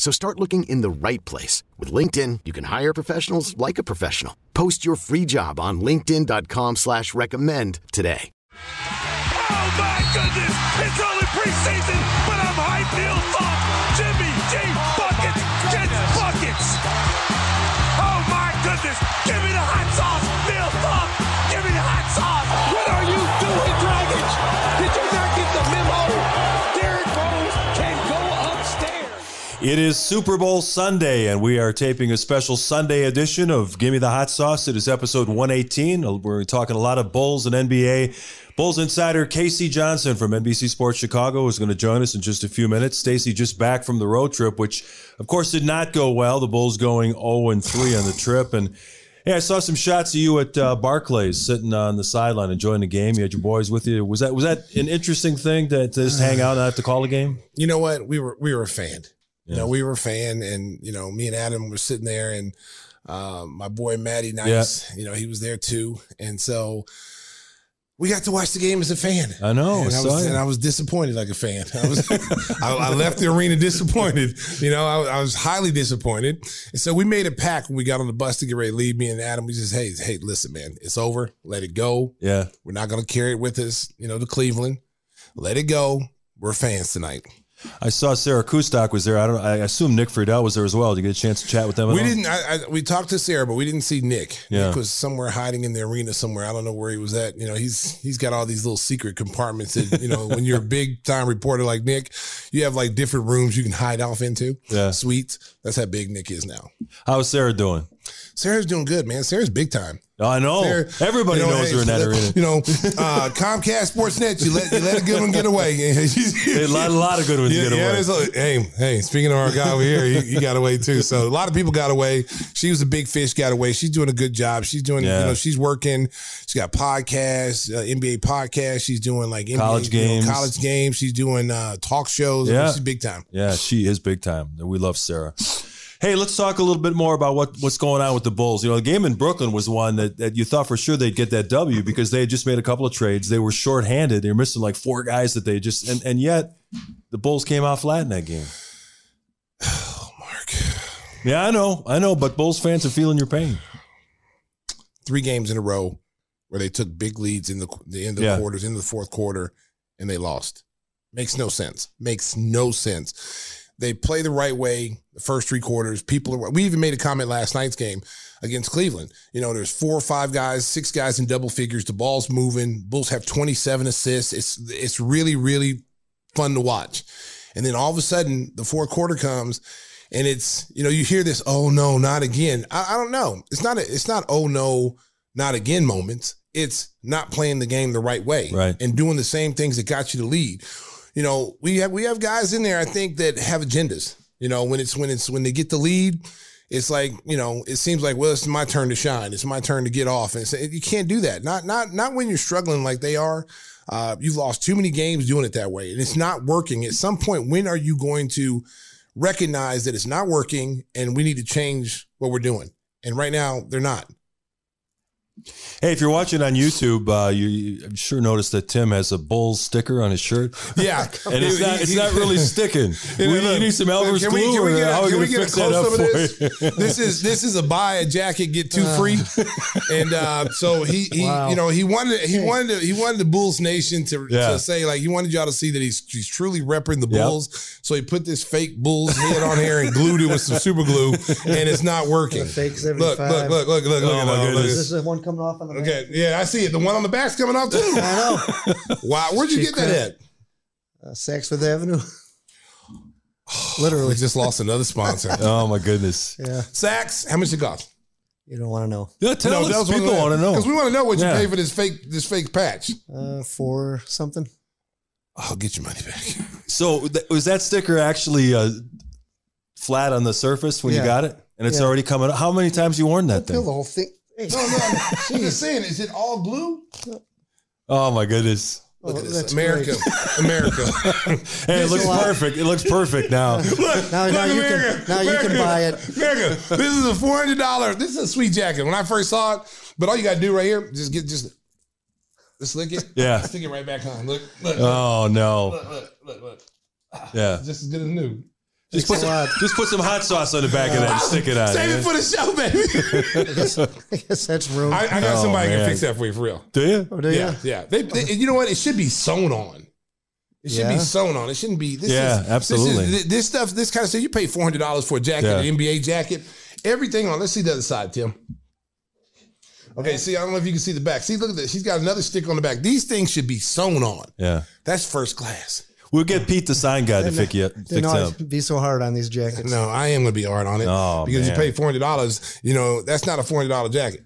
So start looking in the right place. With LinkedIn, you can hire professionals like a professional. Post your free job on linkedin.com slash recommend today. Oh my goodness! It's only preseason, but I'm hyped. Neil Jimmy G It is Super Bowl Sunday, and we are taping a special Sunday edition of Gimme the Hot Sauce. It is episode 118. We're talking a lot of Bulls and NBA. Bulls insider K.C. Johnson from NBC Sports Chicago is going to join us in just a few minutes. Stacy just back from the road trip, which of course did not go well. The Bulls going 0 and 3 on the trip, and Hey, I saw some shots of you at uh, Barclays sitting on the sideline enjoying the game. You had your boys with you. Was that was that an interesting thing to, to just hang out and have to call a game? you know what? We were we were a fan. You know, we were a fan, and you know, me and Adam were sitting there, and um, my boy Maddie Nice, Yeah. you know, he was there too, and so we got to watch the game as a fan. I know. And I was, and I was disappointed like a fan. I was, I, I left the arena disappointed. You know, I, I was highly disappointed. And so we made a pact when we got on the bus to get ready to leave. Me and Adam, we just, hey, hey, listen, man, it's over. Let it go. Yeah. We're not going to carry it with us, you know, to Cleveland. Let it go. We're fans tonight. I saw Sarah Kustok was there. I don't. I assume Nick Friedell was there as well. Did you get a chance to chat with them? We all? didn't. I, I, we talked to Sarah, but we didn't see Nick. Yeah. Nick was somewhere hiding in the arena somewhere. I don't know where he was at. You know, he's he's got all these little secret compartments that you know. when you're a big time reporter like Nick, you have like different rooms you can hide off into. Yeah. suites. That's how big Nick is now. How's Sarah doing? Sarah's doing good, man. Sarah's big time. I know. Sarah- Everybody you know, knows hey, her in that arena. You know, uh, Comcast Sportsnet. You let you let a good one get away. A lot, a lot of good ones Yeah, get yeah, away. a- hey, hey. Speaking of our guy over here, he, he got away too. So a lot of people got away. She was a big fish, got away. She's doing a good job. She's doing, Yeah. you know, she's working. She's got podcasts, uh, NBA podcasts. She's doing like NBA, College you know, games. college games. She's doing uh, talk shows. Yeah. she's big time. Yeah, she is big time. We love Sarah. Hey, let's talk a little bit more about what, what's going on with the Bulls. You know, the game in Brooklyn was one that, that you thought for sure they'd get that W because they had just made a couple of trades. They were shorthanded. They were missing like four guys that they just and, and yet the Bulls came out flat in that game. Oh, Mark, Yeah, I know, I know, but Bulls fans are feeling your pain. three games in a row where they took big leads in the the end of Yeah. the quarters, in the fourth quarter, and they lost. Makes no sense. Makes no sense. They play the right way the first three quarters. People are. We even made a comment last night's game against Cleveland. You know, there's four or five guys, six guys in double figures. The ball's moving. Bulls have 27 assists. It's it's really really fun to watch. And then all of a sudden, the fourth quarter comes, and it's you know you hear this oh no not again. I, I don't know. It's not a, it's not oh no not again moments. It's not playing the game the right way Right. and doing the same things that got you to lead. You know we have we have guys in there I think that have agendas. You know when it's when it's when they get the lead. It's like you know. It seems like well, it's my turn to shine. It's my turn to get off, and you can't do that. Not not not when you're struggling like they are. Uh, you've lost too many games doing it that way, and it's not working. At some point, when are you going to recognize that it's not working, and we need to change what we're doing? And right now, they're not. Hey, if you're watching on YouTube, uh, you, you I'm sure noticed that Tim has a Bulls sticker on his shirt, Yeah, and it's not it's not really sticking. We, you need some Elmer's Can we, can we get, a, can we we get a that up close up for of this? you? this is this is a buy a jacket get two free, and uh, so he he Wow. you know he wanted he wanted to, he wanted the Bulls Nation to, Yeah. to say like he wanted y'all to see that he's he's truly repping the Yep. Bulls. So he put this fake Bulls head on here and glued it with some super glue, and it's not working. fake Look 75. look look look look look Oh, at my that. Look at goodness. Is this. this the one coming off on the Okay, yeah, I see it. The one on the back's coming off too. I know. Wow, where'd you Cheap get that at? Uh, Saks Fifth Avenue. We Literally. just lost another sponsor. Oh my goodness! Yeah. Saks, how much it cost? You don't want to know. Yeah, tell that us. People want to know. because we want to know what you Yeah. pay for this fake this fake patch. Uh, for something. I'll get your money back. So th- was that sticker actually uh, flat on the surface when you got it, and it's Yeah. already coming? Up. How many times you worn that Kill thing? the whole thing. Hey, No, no, I'm just saying, is it all glue? Oh my goodness! Oh, look at Oh, this, that's America, America. Hey, it looks perfect. It looks perfect now. Look, Now- look, now you can- America, now you can buy it. America, this is a four hundred dollar. This is a sweet jacket. When I first saw it, but all you got to do right here, just get just, just lick it. Yeah. stick it right back on. Look, look, look, Oh no! look, look, look, look. Yeah, Just as good as new. Just put some, just put some hot sauce on the back of that and stick it on. Save it for the show, baby. I guess, I guess that's rude. I, I got Oh, somebody who man. can fix that for you for real. Do you? oh, do Yeah, you? yeah. They, they- you know what? It should be sewn on. It should be Yeah. sewn on. It shouldn't be. This Yeah, is, absolutely. This, is, this stuff, this kind of stuff. You pay four hundred dollars for a jacket, Yeah. an NBA jacket, everything on. Let's see the other side, Tim. Okay, see, I don't know if you can see the back. See, look at this. She's got another stick on the back. These things should be sewn on. Yeah. That's first class. We'll get Pete the sign guy to fix you. Didn't Fix always them. be so hard on these jackets. No, I am going to be hard on it Oh, because man. you pay four hundred dollars. You know, that's not a four hundred dollar jacket.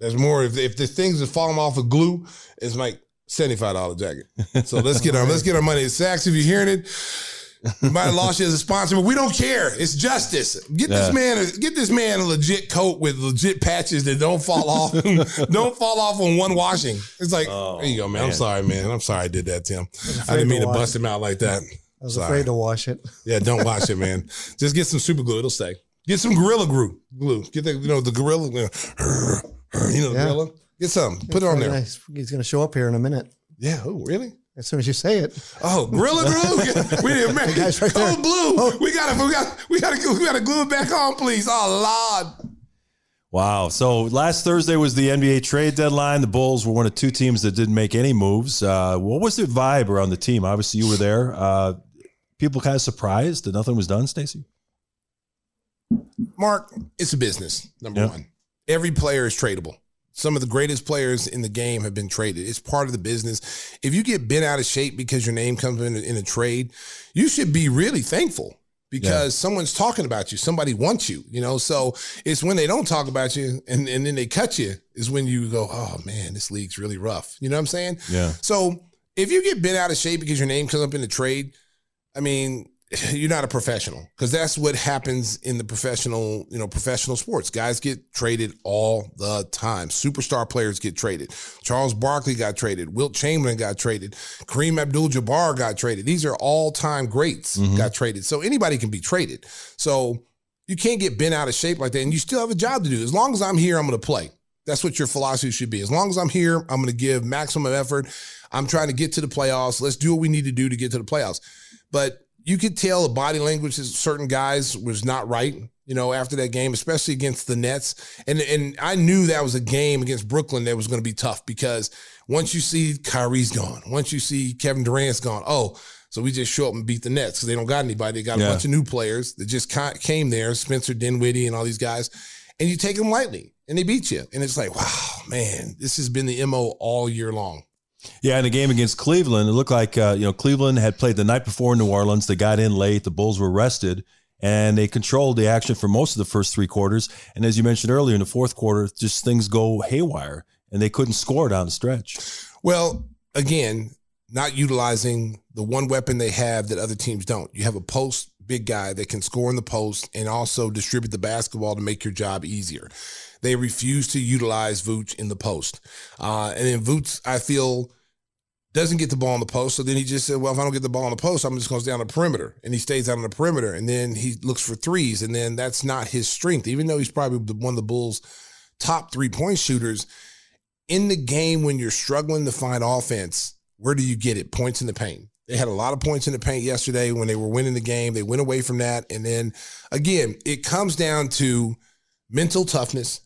That's more if if the things are falling off of glue, it's like seventy five dollar jacket. So let's get our let's get our money. Saks, if you're hearing it, we might have lost you as a sponsor, but we don't care. It's justice. Get Yeah. this man a, get this man a legit coat with legit patches that don't fall off. don't fall off on one washing. It's like oh, there you go, man. I'm sorry, man. I'm sorry I did that, Tim. I afraid didn't mean to to bust him out like that. I was Sorry. afraid to wash it. Yeah, don't wash it, man. Just get some super glue; it'll stay. Get some gorilla glue. Glue. Get the you know the gorilla. You know the Yeah. gorilla. Get some. Put it on there. Nice. He's going to show up here in a minute. Yeah. Oh, really? As soon as you say it. Oh, gorilla glue. we didn't make guy's right there. Oh. We gotta. We got. We gotta. We gotta glue it back on, please. Oh, Lord. Wow. So last Thursday was the NBA trade deadline. The Bulls were one of two teams that didn't make any moves. Uh, what was the vibe around the team? Obviously, you were there. Uh, people kind of surprised that nothing was done, Stacey? Mark, it's a business. Number Yeah. one, every player is tradable. Some of the greatest players in the game have been traded. It's part of the business. If you get bent out of shape because your name comes in, in a trade, you should be really thankful because someone's talking about you. Somebody wants you, you know? So it's when they don't talk about you and, and then they cut you is when you go, oh man, this league's really rough. You know what I'm saying? Yeah. So if you get bent out of shape because your name comes up in a trade, I mean, you're not a professional because that's what happens in the professional, you know, professional sports. Guys get traded all the time. Superstar players get traded. Charles Barkley got traded. Wilt Chamberlain got traded. Kareem Abdul-Jabbar got traded. These are all-time greats mm-hmm. got traded. So anybody can be traded. So you can't get bent out of shape like that, and you still have a job to do. As long as I'm here, I'm going to play. That's what your philosophy should be. As long as I'm here, I'm going to give maximum effort. I'm trying to get to the playoffs. Let's do what we need to do to get to the playoffs. But you could tell the body language of certain guys was not right, you know, after that game, especially against the Nets. And and I knew that was a game against Brooklyn that was going to be tough because once you see Kyrie's gone, once you see Kevin Durant's gone, oh, so we just show up and beat the Nets because they don't got anybody. They got a bunch of new players that just came there, Spencer Dinwiddie and all these guys, and you take them lightly and they beat you. And it's like, wow, man, this has been the MO all year long. Yeah, in a game against Cleveland, it looked like uh, you know Cleveland had played the night before in New Orleans. They got in late. The Bulls were rested, and they controlled the action for most of the first three quarters. And as you mentioned earlier, in the fourth quarter, just things go haywire, and they couldn't score down the stretch. Well, again, not utilizing the one weapon they have that other teams don't. You have a post big guy that can score in the post and also distribute the basketball to make your job easier. They refuse to utilize Vooch in the post. Uh, and then Vooch, I feel, doesn't get the ball on the post. So then he just said, well, if I don't get the ball on the post, I'm just going to stay on the perimeter. And he stays out on the perimeter. And then he looks for threes. And then that's not his strength. Even though he's probably one of the Bulls' top three point shooters, in the game when you're struggling to find offense, where do you get it? Points in the paint. They had a lot of points in the paint yesterday when they were winning the game. They went away from that. And then again, it comes down to mental toughness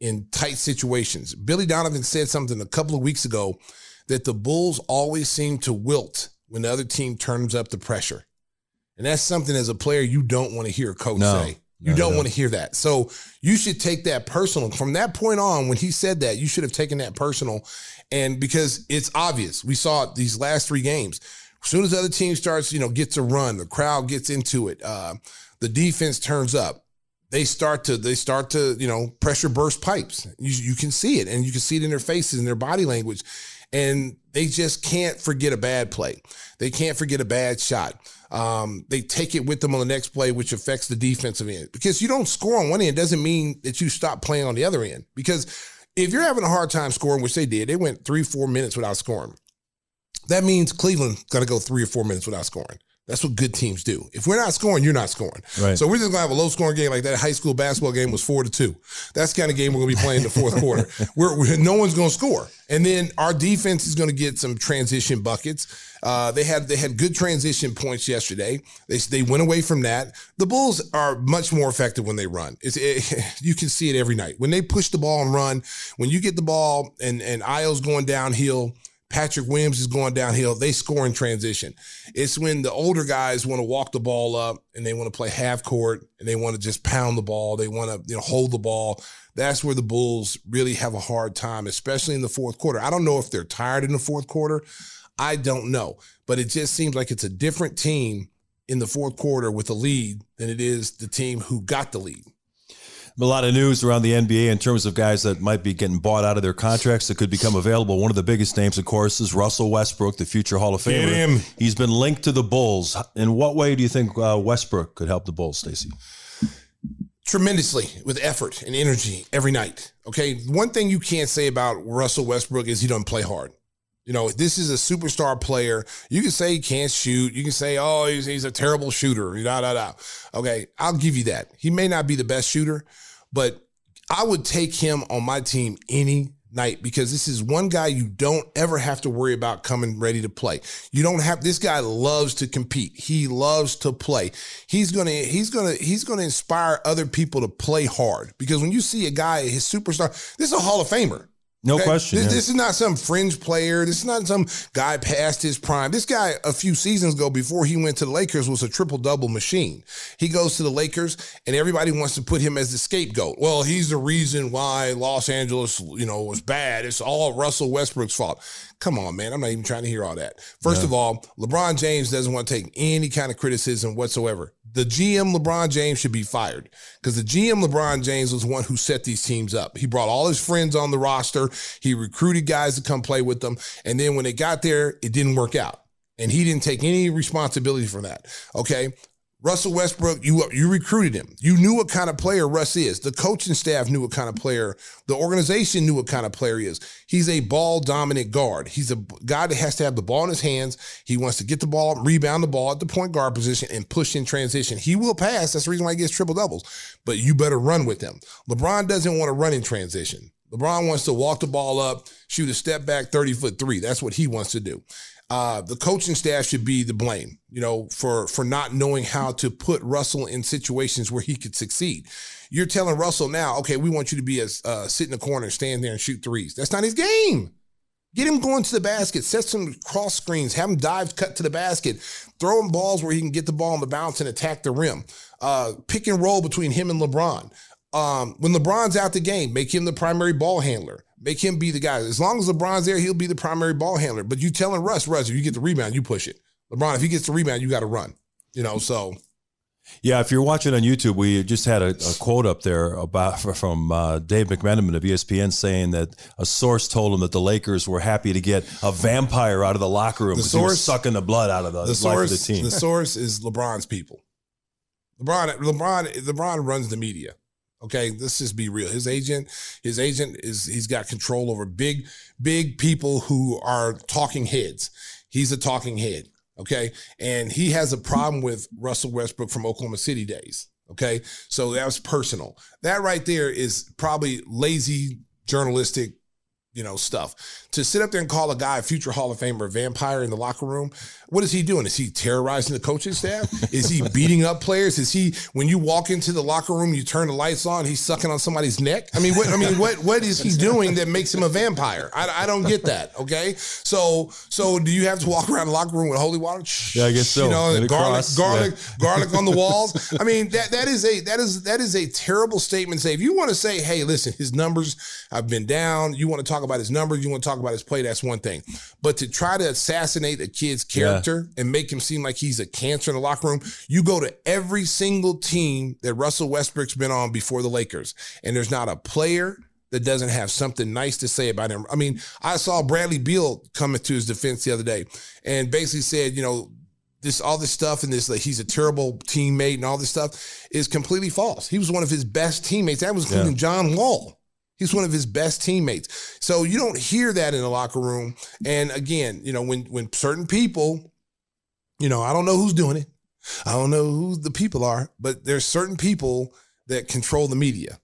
in tight situations. Billy Donovan said something a couple of weeks ago that the Bulls always seem to wilt when the other team turns up the pressure. And that's something as a player you don't want to hear a coach No. say. You No, don't no. want to hear that. So you should take that personal. From that point on, when he said that, you should have taken that personal. And because it's obvious, we saw it these last three games. As soon as the other team starts, you know, gets a run, the crowd gets into it, uh, the defense turns up. They start to they start to you know pressure burst pipes. You you can see it, and you can see it in their faces and their body language, and they just can't forget a bad play. They can't forget a bad shot. Um, they take it with them on the next play, which affects the defensive end. Because you don't score on one end doesn't mean that you stop playing on the other end. Because if you're having a hard time scoring, which they did, they went three, four minutes without scoring. That means Cleveland got to go three or four minutes without scoring. That's what good teams do. If we're not scoring, you're not scoring. Right. So we're just gonna have a low scoring game like that high school basketball game was four to two. That's the kind of game we're gonna be playing in the fourth quarter. We're, we're- no one's gonna score, and then our defense is gonna get some transition buckets. Uh, they had they had good transition points yesterday. They they went away from that. The Bulls are much more effective when they run. It's it, you can see it every night when they push the ball and run. When you get the ball and and Ayo's going downhill. Patrick Williams is going downhill. They score in transition. It's when the older guys want to walk the ball up and they want to play half court and they want to just pound the ball. They want to you know hold the ball. That's where the Bulls really have a hard time, especially in the fourth quarter. I don't know if they're tired in the fourth quarter. I don't know, but it just seems like it's a different team in the fourth quarter with a lead than it is the team who got the lead. A lot of news around the NBA in terms of guys that might be getting bought out of their contracts that could become available. One of the biggest names, of course, is Russell Westbrook, the future Hall of Famer. Get him. He's been linked to the Bulls. In what way do you think uh, Westbrook could help the Bulls, Stacey? tremendously with effort and energy every night. Okay. One thing you can't say about Russell Westbrook is he doesn't play hard. You know, this is a superstar player. You can say he can't shoot. You can say, oh, he's, he's a terrible shooter. Da, da, da. Okay. I'll give you that. He may not be the best shooter, but I would take him on my team any night because this is one guy you don't ever have to worry about coming ready to play. You don't have this guy loves to compete. He loves to play. He's going to he's going to he's going to inspire other people to play hard because when you see a guy his superstar, this is a Hall of Famer. No question. This, yeah. this is not some fringe player. This is not some guy past his prime. This guy, a few seasons ago, before he went to the Lakers, was a triple double machine. He goes to the Lakers, and everybody wants to put him as the scapegoat. Well, he's the reason why Los Angeles, you know, was bad. It's all Russell Westbrook's fault. Come on, man. I'm not even trying to hear all that. First of all, LeBron James doesn't want to take any kind of criticism whatsoever. The GM LeBron James should be fired because the GM LeBron James was one who set these teams up. He brought all his friends on the roster. He recruited guys to come play with them. And then when they got there, it didn't work out. And he didn't take any responsibility for that. Okay. Russell Westbrook, you you recruited him. You knew what kind of player Russ is. The coaching staff knew what kind of player. The organization knew what kind of player he is. He's a ball dominant guard. He's a guy that has to have the ball in his hands. He wants to get the ball, rebound the ball at the point guard position, and push in transition. He will pass. That's the reason why he gets triple doubles. But you better run with him. LeBron doesn't want to run in transition. LeBron wants to walk the ball up, shoot a step back 30 foot three. That's what he wants to do. Uh, the coaching staff should be the blame, you know, for for not knowing how to put Russell in situations where he could succeed. You're telling Russell now, okay, we want you to be a uh, sit in the corner, stand there and shoot threes. That's not his game. Get him going to the basket, set some cross screens, have him dive, cut to the basket, throw him balls where he can get the ball on the bounce and attack the rim. Uh, pick and roll between him and LeBron. Um, when LeBron's out the game, make him the primary ball handler. Make him be the guy. As long as LeBron's there, he'll be the primary ball handler. But you telling Russ, Russ, if you get the rebound, you push it. LeBron, if he gets the rebound, you got to run. You know, so Yeah, if you're watching on YouTube, we just had a, a quote up there about from uh, Dave McMenamin of ESPN saying that a source told him that the Lakers were happy to get a vampire out of the locker room The because he was source- sucking the blood out of the, the life source, of the team. the source is LeBron's people. LeBron, LeBron, LeBron runs the media. Okay, let's just be real. His agent, his agent is he's got control over big, big people who are talking heads. He's a talking head. Okay, and he has a problem with Russell Westbrook from Oklahoma City days. Okay, so that was personal. That right there is probably lazy journalistic you know, stuff. To sit up there and call a guy a future Hall of Famer a vampire in the locker room, what is he doing? Is he terrorizing the coaching staff? is he beating up players? Is he when you walk into the locker room, you turn the lights on, he's sucking on somebody's neck? I mean, what I mean, what what is he doing that makes him a vampire? I, I don't get that. Okay, so so do you have to walk around the locker room with holy water? Yeah, I guess so. You know, And garlic, cross, garlic, yeah. garlic on the walls. I mean, that that is a that is that is a terrible statement. to Say if you want to say, hey, listen, his numbers have been down. You want to talk about his numbers. You want to talk about his play. That's one thing. But to try to assassinate a kid's character and make him seem like he's a cancer in the locker room, you go to every single team that Russell Westbrook's been on before the Lakers, and there's not a player that doesn't have something nice to say about him. I mean, I saw Bradley Beal coming to his defense the other day and basically said, you know, this all this stuff and this like he's a terrible teammate and all this stuff is completely false. He was one of his best teammates. That was including John Wall. He's one of his best teammates. So you don't hear that in the locker room. And again, you know, when when certain people, you know, I don't know who's doing it. I don't know who the people are, but there's certain people that control the media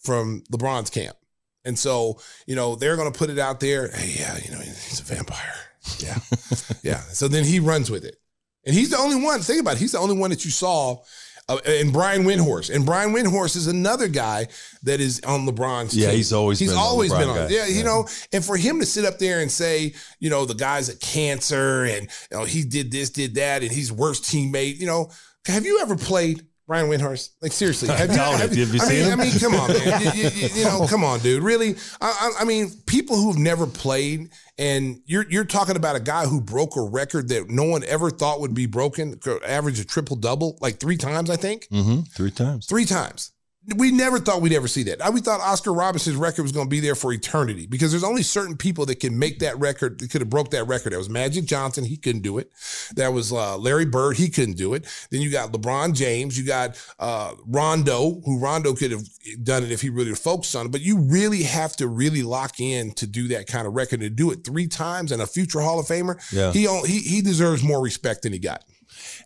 from LeBron's camp. And so, you know, they're going to put it out there. Hey, yeah, you know, he's a vampire. Yeah. yeah. So then he runs with it. And he's the only one, think about it, he's the only one that you saw. Uh, and Brian Windhorst. And Brian Windhorst is another guy that is on LeBron's Yeah, team. Yeah, he's always he's been always LeBron been on. guy. Yeah, you Yeah. know, and for him to sit up there and say, you know, the guy's a cancer and you know he did this, did that, and he's worst teammate. You know, have you ever played Brian Windhorst? Like seriously, have you? have Have you I seen mean, him? I mean, come on, man. you, you- you- know, come on, dude. Really? I, I, I mean, people who've never played, and you're you're talking about a guy who broke a record that no one ever thought would be broken, average a triple double like three times, I think. Mm-hmm. Three times. Three times. We never thought we'd ever see that. We thought Oscar Robinson's record was going to be there for eternity because there's only certain people that can make that record, that could have broke that record. That was Magic Johnson. He couldn't do it. That was uh, Larry Bird. He couldn't do it. Then you got LeBron James. You got uh, Rondo, who Rondo could have done it if he really focused on it. But you really have to really lock in to do that kind of record. To do it three times and a future Hall of Famer, Yeah. he, he, he deserves more respect than he got.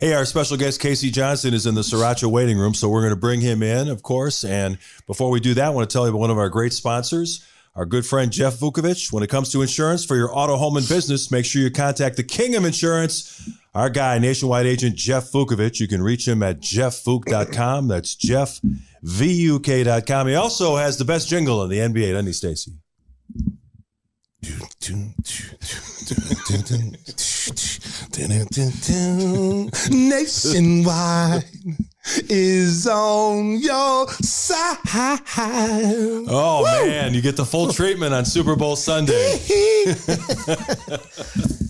Hey, our special guest, K.C. Johnson, is in the Sriracha waiting room, so we're going to bring him in, of course. And before we do that, I want to tell you about one of our great sponsors, our good friend Jeff Vukovic. When it comes to insurance for your auto, home, and business, make sure you contact the king of insurance, our guy, nationwide agent Jeff Vukovic. You can reach him at jeffvuk.com. That's jeffvuk.com. He also has the best jingle in the NBA, doesn't he, Stacy? Nationwide is on your side. Oh, man, you get the full treatment on Super Bowl Sunday.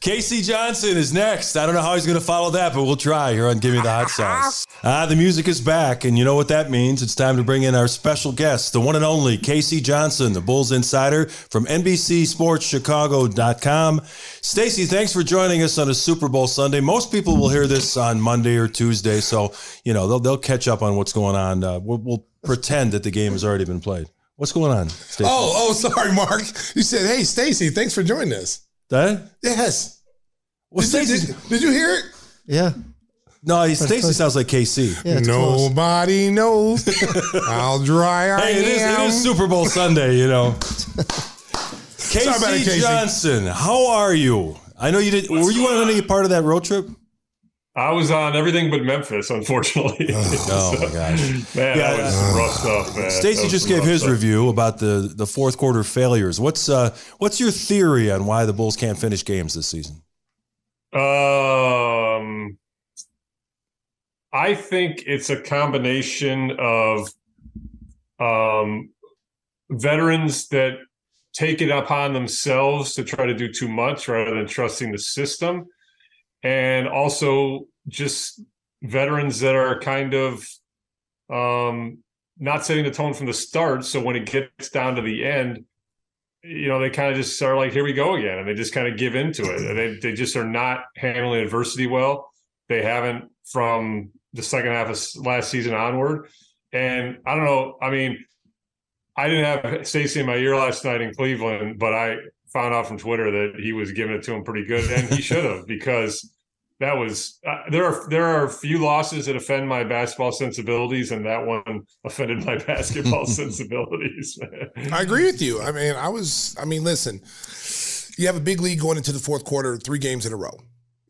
K.C. Johnson is next. I don't know how he's going to follow that, but we'll try here on Give Me the Hot Sauce. Ah, the music is back, and you know what that means. It's time to bring in our special guest, the one and only Casey Johnson, the Bulls insider from NBCSportsChicago.com. Stacy, thanks for joining us on a Super Bowl Sunday. Most people will hear this on Monday or Tuesday, so you know they'll they'll catch up on what's going on. Uh, we'll, we'll pretend that the game has already been played. What's going on, Stacy? Oh, oh, sorry, Mark. You said, "Hey, Stacy, thanks for joining us." That? Yes. Well, Did, you- Stacy, did- did you hear it? Yeah. no, Stacy sounds like KC. Yeah, it's close. Nobody knows how dry I Hey, it is, it am. is Super Bowl Sunday, you know. Sorry about it, Casey Casey. Johnson, how are you? I know you did. Were you on any part of that road trip? I was on everything but Memphis, unfortunately. Oh my gosh! man, Yeah, that was some rough stuff, man. Stacy just gave his stuff. review about the the fourth quarter failures. What's uh what's your theory on why the Bulls can't finish games this season? Um, I think it's a combination of um, veterans that take it upon themselves to try to do too much rather than trusting the system, and also just veterans that are kind of um, not setting the tone from the start. So when it gets down to the end, you know, they kind of just are like, here we go again. And they just kind of give into it. And they, they just are not handling adversity well. They haven't from the second half of last season onward. And I don't know. I mean, I didn't have Stacey in my ear last night in Cleveland, but I found out from Twitter that he was giving it to him pretty good. And he should have because that was uh, there are there are a few losses that offend my basketball sensibilities, and that one offended my basketball sensibilities. I agree with you. I mean, I was. I mean, listen, you have a big lead going into the fourth quarter, three games in a row,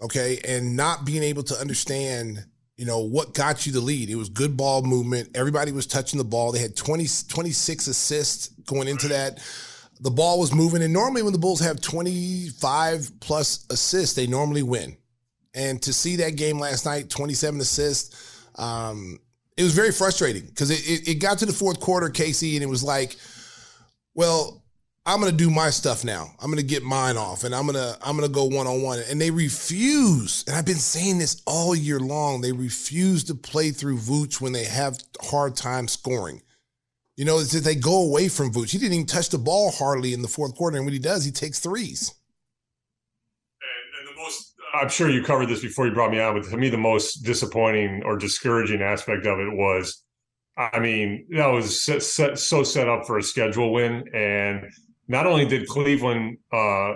okay, and not being able to understand. You know what got you the lead? It was good ball movement. Everybody was touching the ball. They had 20, 26 assists going into that the ball was moving. And normally, when the Bulls have 25 plus assists, they normally win. And to see that game last night, 27 assists, um, it was very frustrating because it, it, it, got to the fourth quarter, Casey, and it was like, well, I'm gonna do my stuff now. I'm gonna get mine off, and I'm gonna I'm gonna go one on one. And they refuse. And I've been saying this all year long. They refuse to play through Vooch when they have hard time scoring. You know, that they go away from Vooch. He didn't even touch the ball hardly in the fourth quarter, and when he does, he takes threes. And, and the most, I'm sure you covered this before you brought me on, but to me, the most disappointing or discouraging aspect of it was, I mean, that was set, set, so set up for a schedule win, and not only did Cleveland uh,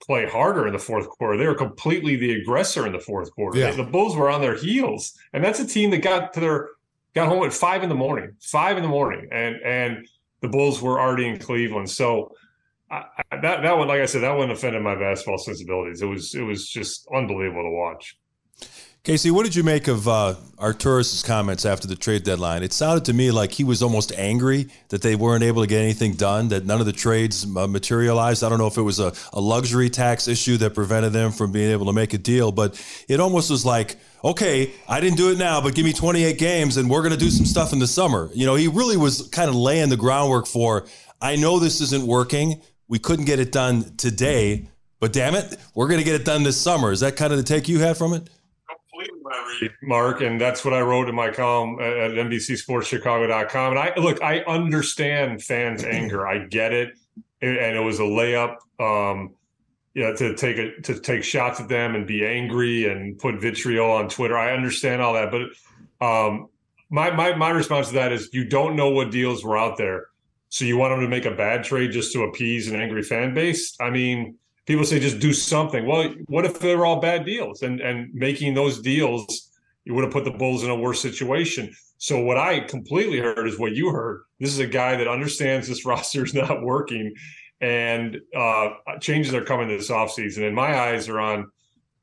play harder in the fourth quarter, they were completely the aggressor in the fourth quarter. Yeah. The Bulls were on their heels, and that's a team that got to their got home at five in the morning, five in the morning, and and the Bulls were already in Cleveland. So I, that that one, like I said, that one offended my basketball sensibilities. It was it was just unbelievable to watch. Casey, what did you make of uh, Arturas's comments after the trade deadline? It sounded to me like he was almost angry that they weren't able to get anything done, that none of the trades uh, materialized. I don't know if it was a, a luxury tax issue that prevented them from being able to make a deal, but it almost was like, okay, I didn't do it now, but give me 28 games and we're going to do some stuff in the summer. You know, he really was kind of laying the groundwork for, I know this isn't working. We couldn't get it done today, but damn it, we're going to get it done this summer. Is that kind of the take you had from it? Completely read, Mark, and that's what I wrote in my column at NBCSportsChicago.com. And I look, I understand fans' anger. I get it, and it was a layup. Um, yeah, to take it to take shots at them and be angry and put vitriol on Twitter. I understand all that, but um, my my my response to that is you don't know what deals were out there, so you want them to make a bad trade just to appease an angry fan base. I mean people say just do something. Well, what if they were all bad deals? And and making those deals, you would have put the Bulls in a worse situation. So what I completely heard is what you heard. This is a guy that understands this roster is not working, and uh, changes are coming this offseason. And my eyes are on.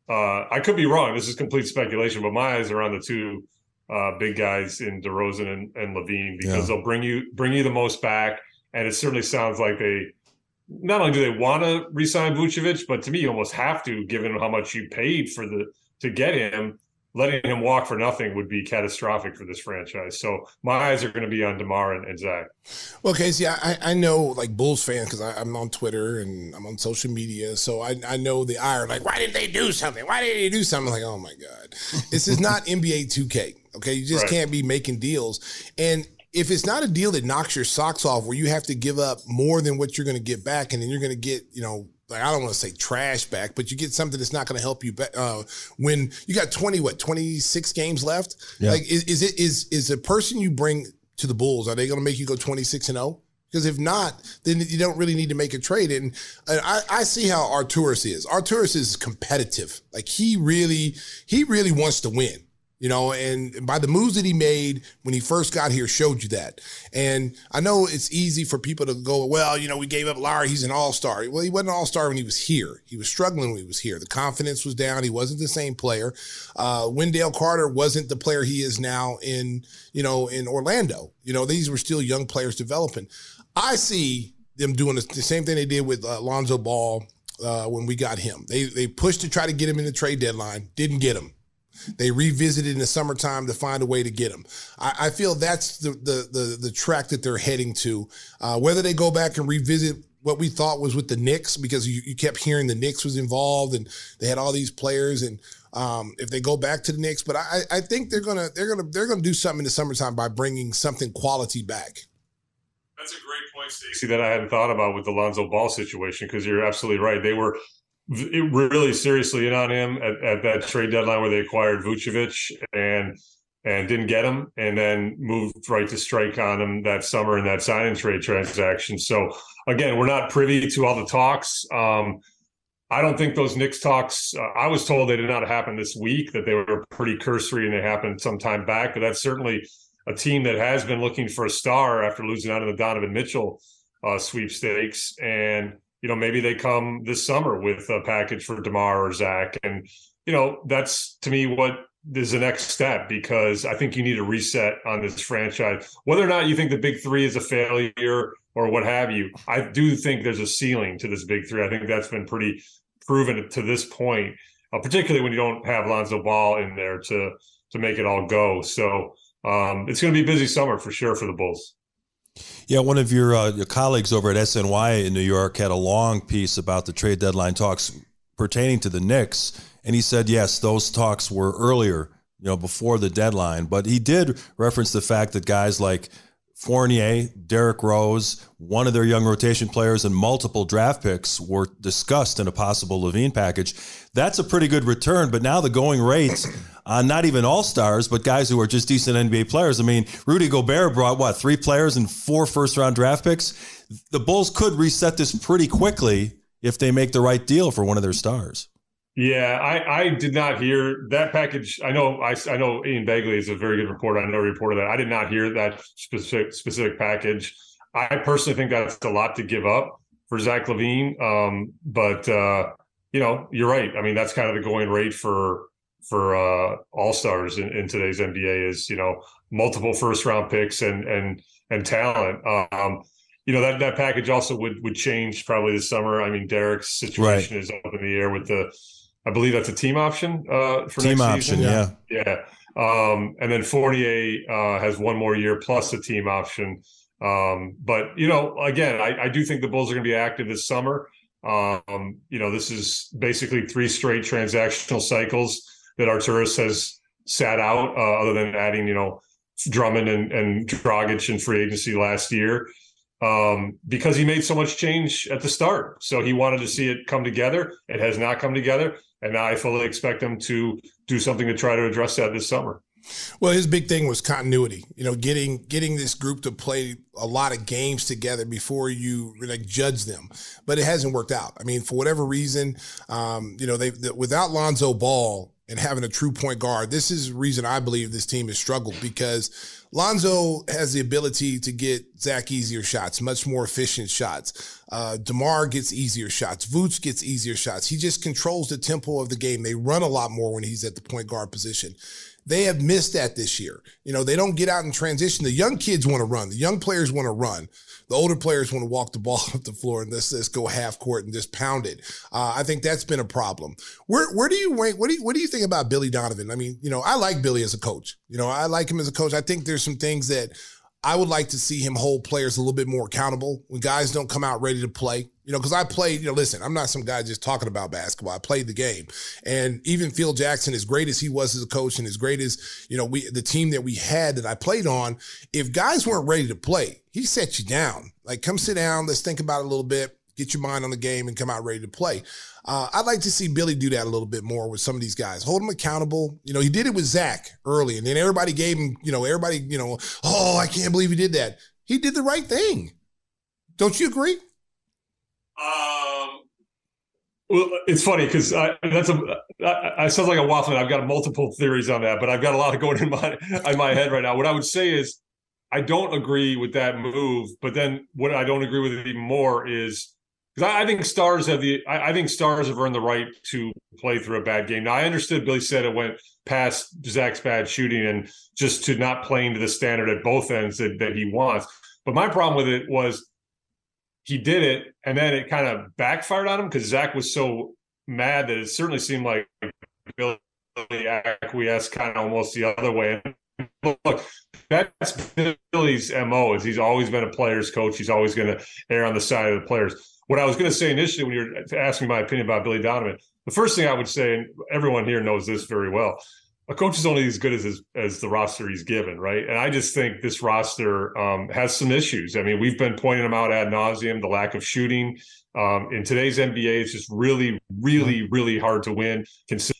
Uh, I could be wrong. This is complete speculation, but my eyes are on the two uh, big guys in DeRozan and, and LaVine because yeah. they'll bring you bring you the most back, and it certainly sounds like they not only do they want to resign Vucevic, but to me, you almost have to, given how much you paid for the to get him. Letting him walk for nothing would be catastrophic for this franchise. So my eyes are going to be on Demar and, and Zach. Well, Casey, I, I know like Bulls fans because I'm on Twitter and I'm on social media, so I, I know the ire. Like, why didn't they do something? Why didn't they do something? Like, oh my god, this is not NBA 2K. Okay, you just right. can't be making deals. And if it's not a deal that knocks your socks off where you have to give up more than what you're going to get back and then you're going to get you know like I don't want to say trash back, but you get something that's not going to help you back, uh, when you got 20 what 26 games left. Yeah. Like is, is it is is the person you bring to the Bulls are they going to make you go 26 and 0? Because if not, then you don't really need to make a trade. And, and I, I see how Arturas is. Arturas is competitive. Like he really, he really wants to win you know, and by the moves that he made when he first got here showed you that. And I know it's easy for people to go, well, you know, we gave up Lowry. He's an all star. Well, he wasn't an all star when he was here. He was struggling when he was here. The confidence was down. He wasn't the same player. Uh, Wendell Carter wasn't the player he is now in, you know, in Orlando. You know, these were still young players developing. I see them doing the same thing they did with uh, Lonzo Ball uh, when we got him. They they pushed to try to get him in the trade deadline, didn't get him. They revisited in the summertime to find a way to get him. I, I feel that's the, the, the the track that they're heading to. Uh, whether they go back and revisit what we thought was with the Knicks, because you, you kept hearing the Knicks was involved and they had all these players, and um, if they go back to the Knicks, but I, I think they're gonna they're gonna they're gonna do something in the summertime by bringing something quality back. That's a great point, Stacey, that I hadn't thought about with the Lonzo Ball situation because you're absolutely right. They were really seriously in on him at, at, that trade deadline where they acquired Vucevic and and didn't get him, and then moved right to strike on him that summer in that sign and trade transaction. So again, we're not privy to all the talks. Um, I don't think those Knicks talks. Uh, I was told they did not happen this week; that they were pretty cursory and they happened some time back. But that's certainly a team that has been looking for a star after losing out in the Donovan Mitchell uh, sweepstakes, and you know maybe they come this summer with a package for Demar or Zach, and you know that's to me what is the next step because I think you need a reset on this franchise. Whether or not you think the big three is a failure or what have you, I do think there's a ceiling to this big three. I think that's been pretty proven to this point, uh, particularly when you don't have Lonzo Ball in there to to make it all go. So um, it's going to be a busy summer for sure for the Bulls. Yeah, one of your, uh, your colleagues over at SNY in New York had a long piece about the trade deadline talks pertaining to the Knicks, and he said yes, those talks were earlier, you know, before the deadline, but he did reference the fact that guys like Fournier, Derrick Rose, one of their young rotation players, and multiple draft picks were discussed in a possible LaVine package. That's a pretty good return, but now the going rates on not even all stars, but guys who are just decent NBA players. I mean, Rudy Gobert brought what, three players and four first round draft picks? The Bulls could reset this pretty quickly if they make the right deal for one of their stars. Yeah, I, I did not hear that package. I know I, I know Ian Begley is a very good reporter. I know he reported that. I did not hear that specific specific package. I personally think that's a lot to give up for Zach LaVine. Um, but uh, you know, you're right. I mean, that's kind of the going rate for for uh, all stars in, in, today's NBA is you know multiple first round picks and and and talent. Um, you know that that package also would would change probably this summer. I mean, Derrick's situation right. is up in the air with the I believe that's a team option uh, for team next option. Season. Yeah, yeah. Um, and then Fournier uh, has one more year plus a team option. Um, but you know, again, I, I do think the Bulls are going to be active this summer. Um, you know, this is basically three straight transactional cycles that Arturas has sat out, uh, other than adding, you know, Drummond and, and Dragic in free agency last year um, because he made so much change at the start. So he wanted to see it come together. It has not come together. And now I fully expect him to do something to try to address that this summer. Well, his big thing was continuity. You know, getting getting this group to play a lot of games together before you like judge them. But it hasn't worked out. I mean, for whatever reason, um, you know, they without Lonzo Ball and having a true point guard, this is the reason I believe this team has struggled because Lonzo has the ability to get Zach easier shots, much more efficient shots. Uh, DeMar gets easier shots. Vooch gets easier shots. He just controls the tempo of the game. They run a lot more when he's at the point guard position. They have missed that this year. You know, they don't get out in transition. The young kids want to run. The young players want to run. The older players want to walk the ball up the floor and let's, let's go half court and just pound it. Uh, I think that's been a problem. Where where do you rank? What do you what do you think about Billy Donovan? I mean, you know, I like Billy as a coach. You know, I like him as a coach. I think there's some things that I would like to see him hold players a little bit more accountable when guys don't come out ready to play. You know, because I played, you know, listen, I'm not some guy just talking about basketball. I played the game. And even Phil Jackson, as great as he was as a coach and as great as, you know, we the team that we had that I played on, if guys weren't ready to play, he set you down. Like, come sit down, let's think about it a little bit, get your mind on the game and come out ready to play. Uh, I'd like to see Billy do that a little bit more with some of these guys. Hold them accountable. You know, he did it with Zach early, and then everybody gave him, you know, everybody, you know, oh, I can't believe he did that. He did the right thing. Don't you agree? Um, well, it's funny because that's a I, I sounds like a waffle. I've got multiple theories on that, but I've got a lot of going in my in my head right now. What I would say is I don't agree with that move, but then what I don't agree with even more is because I, I, think stars have the I, I, think stars have earned the right to play through a bad game. Now I understood Billy said it went past Zach's bad shooting and just to not playing to the standard at both ends that, that he wants. But my problem with it was he did it, and then it kind of backfired on him because Zach was so mad that it certainly seemed like Billy acquiesced kind of almost the other way. look, that's Billy's mo. Is he's always been a player's coach. He's always going to err on the side of the players. What I was going to say initially when you're asking my opinion about Billy Donovan, the first thing I would say, and everyone here knows this very well, a coach is only as good as his, as the roster he's given, right? And I just think this roster um, has some issues. I mean, we've been pointing them out ad nauseum: the lack of shooting. Um, in today's NBA, it's just really, really, really hard to win.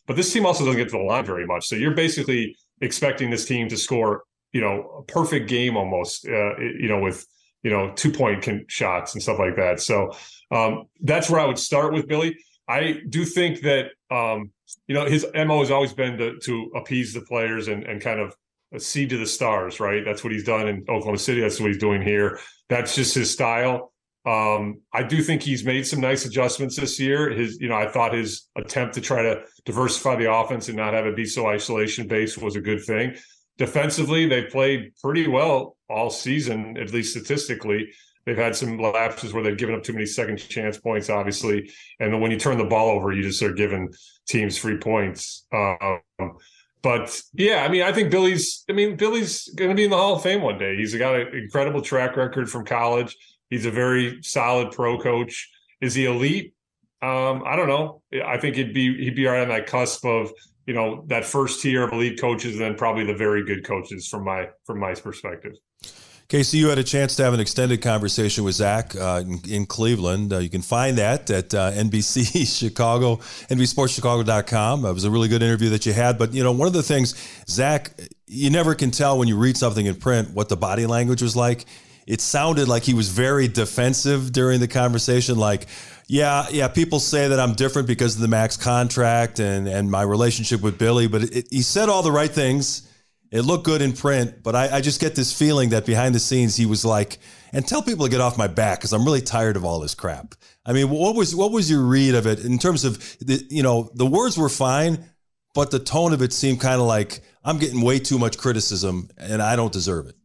But this team also doesn't get to the line very much. So you're basically expecting this team to score, you know, a perfect game almost, uh, you know, with you know two point shots and stuff like that. So um, that's where I would start with Billy. I do think that um, you know his mo has always been to, to appease the players and and kind of cede to the stars, right? That's what he's done in Oklahoma City. That's what he's doing here. That's just his style. Um, I do think he's made some nice adjustments this year. His, you know, I thought his attempt to try to diversify the offense and not have it be so isolation based was a good thing. Defensively, they played pretty well all season, at least statistically. They've had some lapses where they've given up too many second chance points, obviously. And then when you turn the ball over, you just are giving teams free points. Um, but yeah, I mean, I think Billy's. I mean, Billy's going to be in the Hall of Fame one day. He's got an incredible track record from college. He's a very solid pro coach. Is he elite? Um, I don't know. I think he'd be he'd be right on that cusp of you know that first tier of elite coaches, and then probably the very good coaches from my from my perspective. Casey, you had a chance to have an extended conversation with Zach uh, in, in, Cleveland. Uh, you can find that at uh, NBC Chicago, NBCSportsChicago.com. It was a really good interview that you had. But, you know, one of the things, Zach, you never can tell when you read something in print what the body language was like. It sounded like he was very defensive during the conversation, like, yeah, yeah, people say that I'm different because of the max contract and, and my relationship with Billy, but it, it, he said all the right things it looked good in print, but I, I, just get this feeling that behind the scenes he was like, and tell people to get off my back because I'm really tired of all this crap. I mean, what was what was your read of it in terms of the you know the words were fine, but the tone of it seemed kind of like I'm getting way too much criticism and I don't deserve it.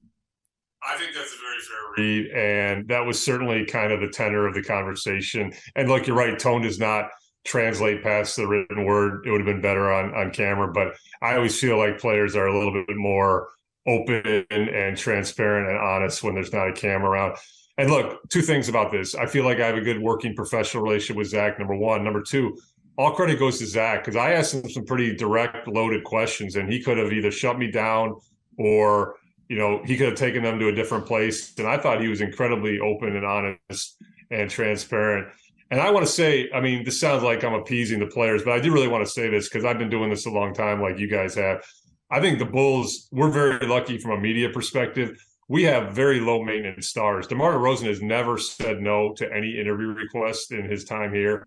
I think that's a very fair read, and that was certainly kind of the tenor of the conversation. And look, you're right, tone is not translate past the written word. It would have been better on on camera, but I always feel like players are a little bit more open and transparent and honest when there's not a camera around. And look, two things about this. I feel like I have a good working professional relationship with Zach. Number one, number two, all credit goes to Zach because I asked him some pretty direct, loaded questions, and he could have either shut me down or you know he could have taken them to a different place. And I thought he was incredibly open and honest and transparent. And I want to say, I mean, this sounds like I'm appeasing the players, but I do really want to say this because I've been doing this a long time, like you guys have. I think the Bulls, we're very lucky from a media perspective. We have very low maintenance stars. DeMar DeRozan has never said no to any interview request in his time here.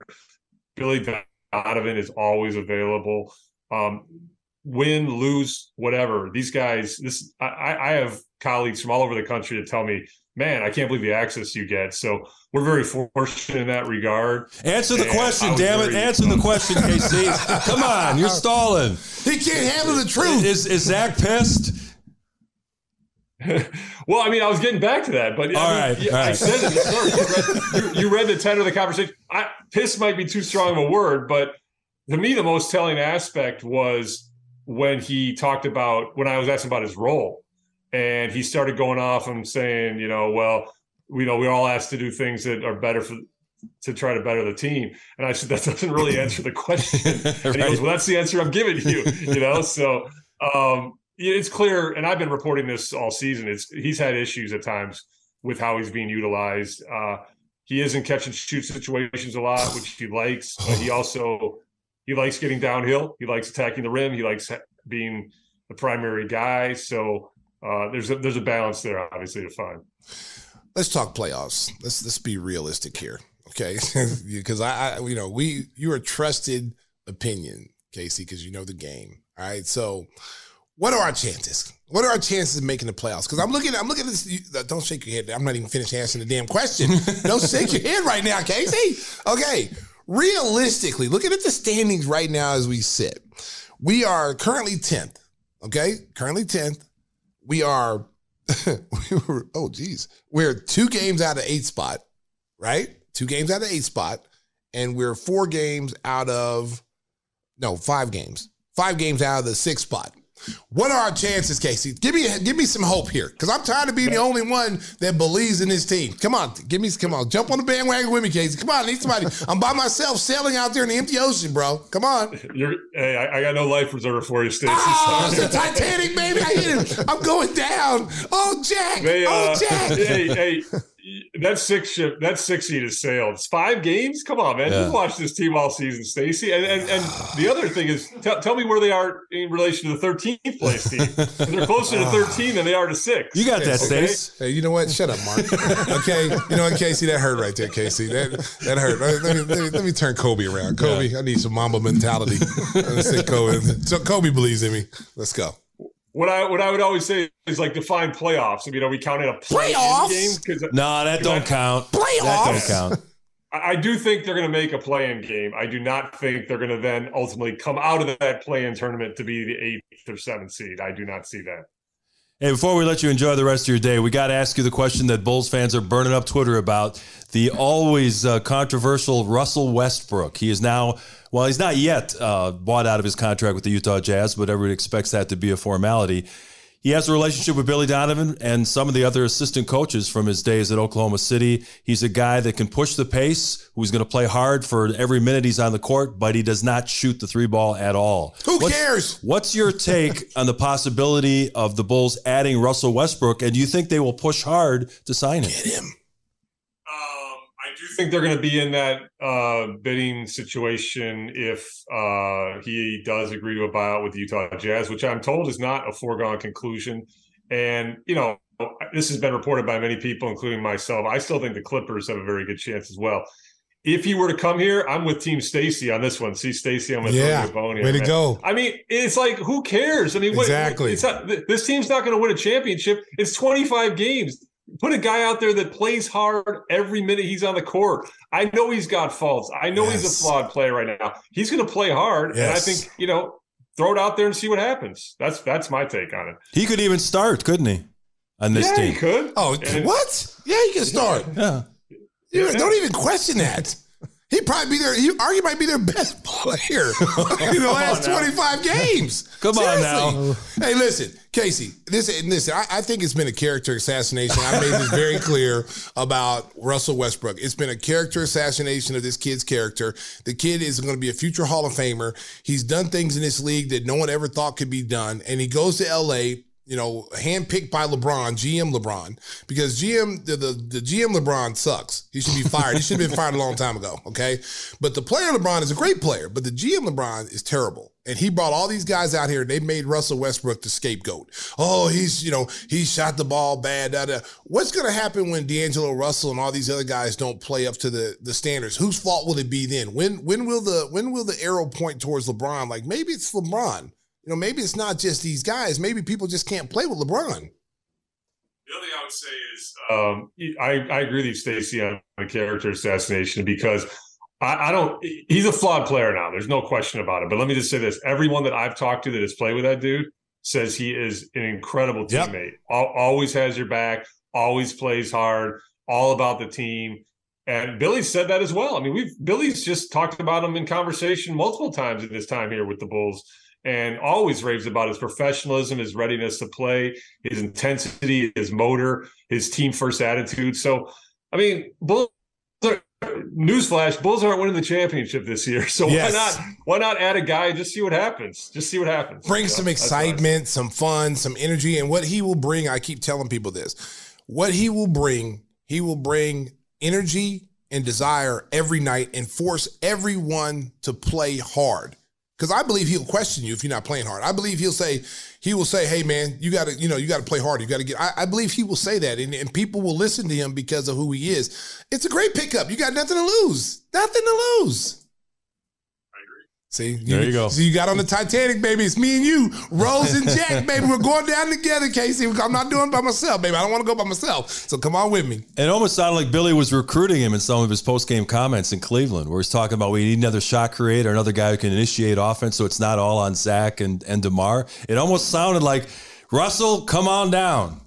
Billy Donovan is always available. Um, win, lose, whatever. These guys, this I, I have colleagues from all over the country to tell me man, I can't believe the access you get. So we're very fortunate in that regard. Answer the and question, damn it. Answer the question, KC. Come on, you're stalling. He can't handle the truth. Is, is Zach pissed? well, I mean, I was getting back to that, but all I, mean, right, I right. said it. You read, you, you read the tenor of the conversation. I, piss might be too strong of a word, but to me, the most telling aspect was when he talked about when I was asking about his role and he started going off and saying, you know, well, you know, we're all asked to do things that are better for to try to better the team. And I said, that doesn't really answer the question. right. And he goes, well, that's the answer I'm giving you, you know? So um, it's clear, and I've been reporting this all season. It's he's had issues at times with how he's being utilized. Uh, he is in catch and shoot situations a lot, which he likes, but he also he likes getting downhill. He likes attacking the rim. He likes being the primary guy. So uh, there's a, there's a balance there, obviously, to find. Let's talk playoffs. Let's let's be realistic here, okay? Because I, I, you know, we you're a trusted opinion, Casey, because you know the game. All right, so what are our chances? What are our chances of making the playoffs? Because I'm looking, I'm looking at this. You, don't shake your head. I'm not even finished answering the damn question. don't shake your head right now, Casey. Okay, realistically, looking at the standings right now as we sit, we are currently tenth. Okay, currently tenth we are we were oh geez. We're two games out of eight spot right? Two games out of eight spot and we're four games out of no five games. Five games out of the sixth spot what are our chances, Casey? Give me give me some hope here, because I'm tired of being the only one that believes in this team. Come on, give me come on, jump on the bandwagon with me, Casey. Come on, I need somebody. I'm by myself sailing out there in the empty ocean, bro. Come on. You're, hey, I, I got no life reserver for you, Stacey. Oh, it's the Titanic, baby. I hit it. I'm going down. Oh, Jack. Oh, uh, Jack. Hey, hey, that six ship, that six seed is sailed. It's five games. Come on, man. Yeah. You watch this team all season, Stacy. And, and and the other thing is, tell tell me where they are in relation to the 13th place team. 'Cause They're closer to 13 than they are to six. You got that, Okay. Stace. Hey, you know what? Shut up, Mark. okay, you know what, Casey? That hurt right there, Casey. That that hurt. Let me, let me, let me turn Kobe around. Kobe, I need some Mamba mentality. Let's say Kobe. So Kobe believes in me. Let's go. What I what I would always say is like define playoffs. I mean, are we counting a play Playoffs? game? Because No, that don't count. That don't Playoffs? count. I I do think they're going to make a play-in game. I do not think they're going to then ultimately come out of that play-in tournament to be the eighth or seventh seed. I do not see that. Hey, before we let you enjoy the rest of your day, we got to ask you the question that Bulls fans are burning up Twitter about the always uh, controversial Russell Westbrook. He is now, well, he's not yet uh, bought out of his contract with the Utah Jazz, but everyone expects that to be a formality. He has a relationship with Billy Donovan and some of the other assistant coaches from his days at Oklahoma City. He's a guy that can push the pace, who's going to play hard for every minute he's on the court, but he does not shoot the three ball at all. Who What's- cares? What's your take on the possibility of the Bulls adding Russell Westbrook? And do you think they will push hard to sign him? Get him. I do think they're going to be in that uh, bidding situation if uh, he does agree to a buyout with the Utah Jazz, which I'm told is not a foregone conclusion. And you know, this has been reported by many people, including myself. I still think the Clippers have a very good chance as well. If he were to come here, I'm with Team Stacy on this one. See, Stacy, I'm to Yeah. throw bone here. Way to man. go. I mean, it's like who cares? I mean, what, Exactly. It's not, this team's not going to win a championship. It's 25 games. Put a guy out there that plays hard every minute he's on the court. I know he's got faults. I know he's a flawed player right now. He's going to play hard, and I think you know, throw it out there and see what happens. That's that's my take on it. He could even start, couldn't he? On this yeah, team. he could. Oh, And- what? Yeah, you can start. Yeah. You Yeah. Don't even question that. He'd probably be their. He arguably might be their best player in the last now. twenty five games. Come on Seriously. Hey, listen, Casey. This listen. I, I think it's been a character assassination. I made this very clear about Russell Westbrook. It's been a character assassination of this kid's character. The kid is going to be a future Hall of Famer. He's done things in this league that no one ever thought could be done, and he goes to L.A you know, handpicked by LeBron, GM LeBron, because GM the, the the GM LeBron sucks. He should be fired. he should have been fired a long time ago. Okay, but the player LeBron is a great player, but the GM LeBron is terrible. And he brought all these guys out here. and They made Russell Westbrook the scapegoat. Oh, he's you know he shot the ball bad. Da, da. What's going to happen when D'Angelo Russell and all these other guys don't play up to the the standards? Whose fault will it be then? When when will the when will the arrow point towards LeBron? Like maybe it's LeBron. You know, maybe it's not just these guys. Maybe people just can't play with LeBron. The other thing I would say is, um, I, I agree with you, Stacey, on the character assassination because I, I don't. He's a flawed player now. There's no question about it. But let me just say this: everyone that I've talked to that has played with that dude says he is an incredible Yep. teammate. Al- always has your back. Always plays hard. All about the team. And Billy said that as well. I mean, we've Billy's just talked about him in conversation multiple times in this time here with the Bulls and always raves about his professionalism, his readiness to play, his intensity, his motor, his team first attitude. So, I mean, Bulls. Are, newsflash: Bulls aren't winning the championship this year. So Yes. why not? Why not add a guy? and Just see what happens. Just see what happens. Bring So some excitement, some fun, some energy, and what he will bring. I keep telling people this: what he will bring, he will bring energy and desire every night, and force everyone to play hard. Because I believe he'll question you if you're not playing hard. I believe he'll say, he will say, "Hey man, you got to, you know, you got to play hard. You got to get." I, I believe he will say that, and, and people will listen to him because of who he is. It's a great pickup. You got nothing to lose. Nothing to lose. See, There you go. So you got on the Titanic, baby. It's me and you, Rose and Jack, baby. We're going down together, Casey. I'm not doing it by myself, baby. I don't want to go by myself. So come on with me. It almost sounded like Billy was recruiting him in some of his post game comments in Cleveland, where he's talking about we need another shot creator, another guy who can initiate offense, so it's not all on Zach and and DeMar. It almost sounded like Russell, come on down.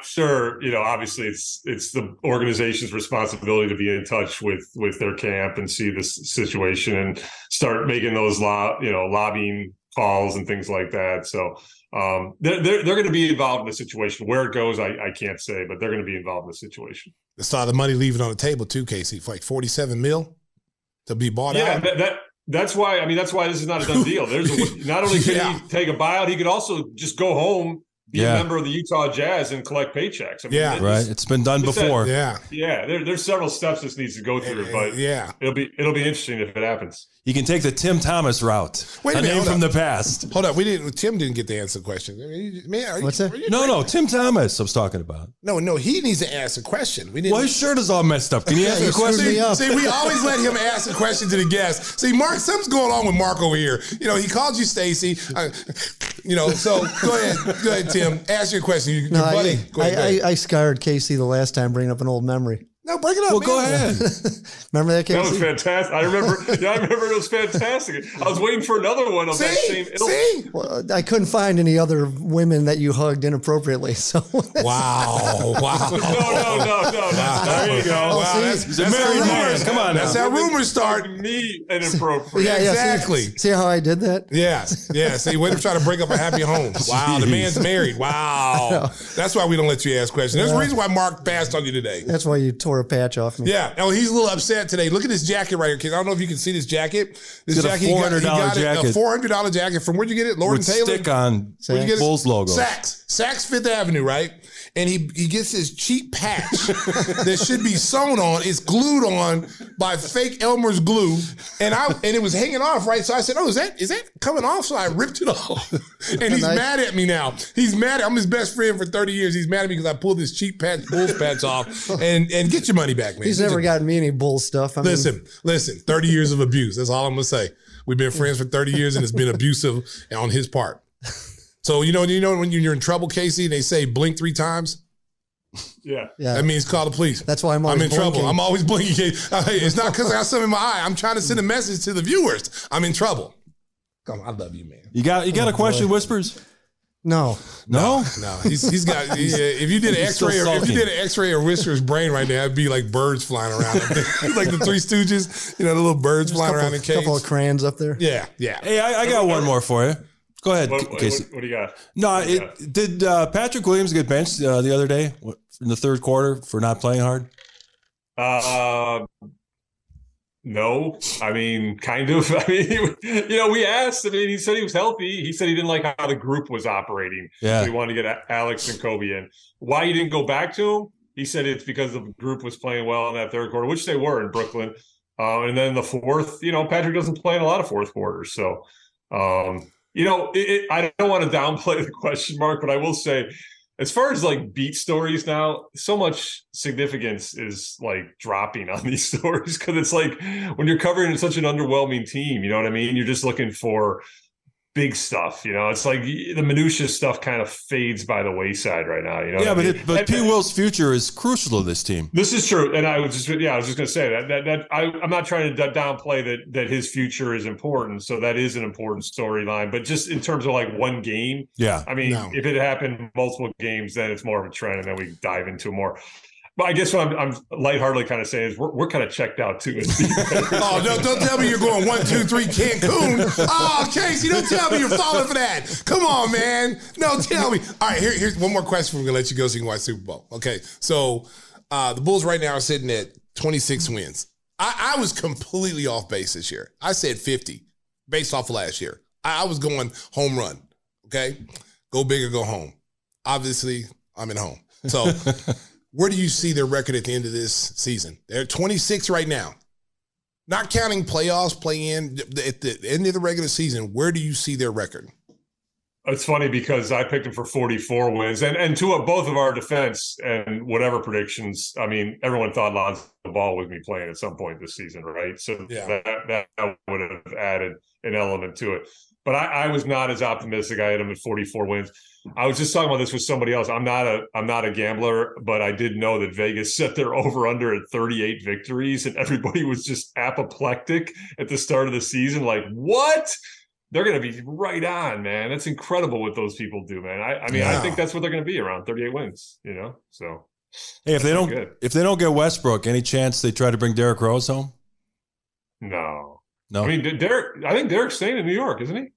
I'm sure you know. Obviously, it's it's the organization's responsibility to be in touch with with their camp and see this situation and start making those lo- you know lobbying calls and things like that. So um, they're they're, they're going to be involved in the situation. Where it goes, I, I can't say, but they're going to be involved in the situation. I saw the money leaving on the table too, Casey, for like 47 mil to be bought yeah, out. that, that that's why. I mean, that's why this is not a done deal. There's a, not only can Yeah. he take a buyout, he could also just go home, be Yeah. a member of the Utah Jazz and collect paychecks. I mean, Yeah. it's- Right. It's been done Just that- before. Yeah. Yeah, there, there's several steps this needs to go through, eh, but yeah. it'll be it'll be interesting if it happens. You can take the Tim Thomas route. Wait a a minute, name from up. the past. Hold up. We didn't. Tim didn't get to answer the question. I mean, Man, are you- What's that? are you- No, no, Tim Thomas. I was talking about. No, no. He needs to ask a question. We didn't. Well, his shirt is all messed up. Can you answer you the question? screwed me up. See, we always let him ask a question to the guest. See, Mark, something's going on with Mark over here. You know, he called you Stacy. Uh, you know, so go ahead, go ahead, Tim. Ask your question. You, No, your I. Go ahead, go I, ahead. I, I scarred Casey the last time bringing up an old memory. No, bring it up. Well, man. go ahead. Remember that, case? That was fantastic. I remember. Yeah, I remember it was fantastic. I was waiting for another one of that same ilk. see. Well, I couldn't find any other women that you hugged inappropriately. So Wow, wow. No, no, no, no. That's, there you go. Wow, oh, see, that's, He's that's how married rumors. Come on That's now. how rumors start. Me inappropriate. yeah, yeah. Exactly. See, how I did that? Yeah, yeah. See, way to try to break up a happy home. Wow, the man's married. Wow, that's why we don't let you ask questions. There's a reason why Mark passed on you today. That's why you tore a patch off me. Yeah. Oh, he's a little upset today. Look at this jacket right here, kids. I don't know if you can see this jacket. This It's a jacket, he got- he $400 got it, jacket. A four hundred dollar jacket. From where'd you get it? Lord With and Taylor. stick on Where'd you get it? Bulls logo. Saks. Saks Fifth Avenue, right? And he he gets this cheap patch that should be sewn on. It's glued on by fake Elmer's glue, and I and it was hanging off, right? So I said, "Oh, is that is that coming off?" So I ripped it off, and he's Nice. mad at me now. He's mad. At, I'm his best friend for 30 years. He's mad at me because I pulled this cheap patch Bulls patch off, and and get your money back, man. He's Get never your- gotten me any bull stuff. I mean, Listen, listen. 30 years of abuse. That's all I'm gonna say. We've been friends for 30 years, and it's been abusive on his part. So you know, you know when you're in trouble, Casey, and they say blink three times. Yeah. yeah. That means call the police. That's why I'm I'm always in trouble. blinking. I'm always blinking. Uh, hey, It's not because I got something in my eye. I'm trying to send a message to the viewers. I'm in trouble. Come on, I love you, man. You got you got a question, Whispers? No. No? No, he's he's got. Yeah, if you did an X-ray, or, if you did an X-ray of Whisker's brain right now, it'd be like birds flying around. like the Three Stooges, you know, the little birds flying couple, around in cage. couple of cages. crayons up there. Yeah, yeah. Hey, I, I got one more for you. Go ahead, What, what, Casey. what do you got? No, Yeah. it, did uh, Patrick Williams get benched uh, the other day in the third quarter for not playing hard? Uh, no, I mean, kind of. I mean, you know, we asked. I mean, he said he was healthy. He said he didn't like how the group was operating. Yeah. So he wanted to get Alex and Kobe in. Why he didn't go back to him? He said it's because the group was playing well in that third quarter, which they were in Brooklyn. Uh, and then the fourth, you know, Patrick doesn't play in a lot of fourth quarters. So, um, you know, it, it, I don't want to downplay the question mark, but I will say, as far as like beat stories now, so much significance is like dropping on these stories because it's like when you're covering such an underwhelming team, you know what I mean? You're just looking for big stuff, you know. It's like the minutia stuff kind of fades by the wayside right now, you know. yeah, what I but mean? it, but And- P. Will's future is crucial to this team. this is true, and I was just yeah, I was just going to say that that that I, I'm not trying to downplay that that his future is important. So that is an important storyline, but just in terms of like one game, Yeah. I mean, No. if it happened multiple games, then it's more of a trend, and then we dive into more. But I guess what I'm, I'm lightheartedly kind of saying is we're, we're kind of checked out too. Oh, don't, don't tell me you're going one, two, three, Cancun. Oh, Casey, don't tell me you're falling for that. Come on, man. No, tell me. All right, here, here's one more question. We're going to let you go so you can watch Super Bowl. Okay, so uh, the Bulls right now are sitting at 26 wins. I, I was completely off base this year. I said 50 based off of last year. I, I was going home run. Okay, go big or go home. Obviously, I'm at home. So, where do you see their record at the end of this season? They're 26 right now. Not counting playoffs, play in at the end of the regular season. Where do you see their record? It's funny because I picked them for 44 wins, and and to a, both of our defense and whatever predictions. I mean, everyone thought Lonzo Ball would be playing at some point this season, right? So Yeah. that that would have added an element to it. But I, I was not as optimistic. I had them at 44 wins. I was just talking about this with somebody else. I'm not a I'm not a gambler, but I did know that Vegas set their over under at 38 victories, and everybody was just apoplectic at the start of the season. Like, what? They're going to be right on, man. That's incredible what those people do, man. I, I mean, I think that's what they're going to be around 38 wins. You know, so Hey, if they don't Good. if they don't get Westbrook, any chance they try to bring Derrick Rose home? no. No. I mean, Derrick. I think Derrick's staying in New York, isn't he?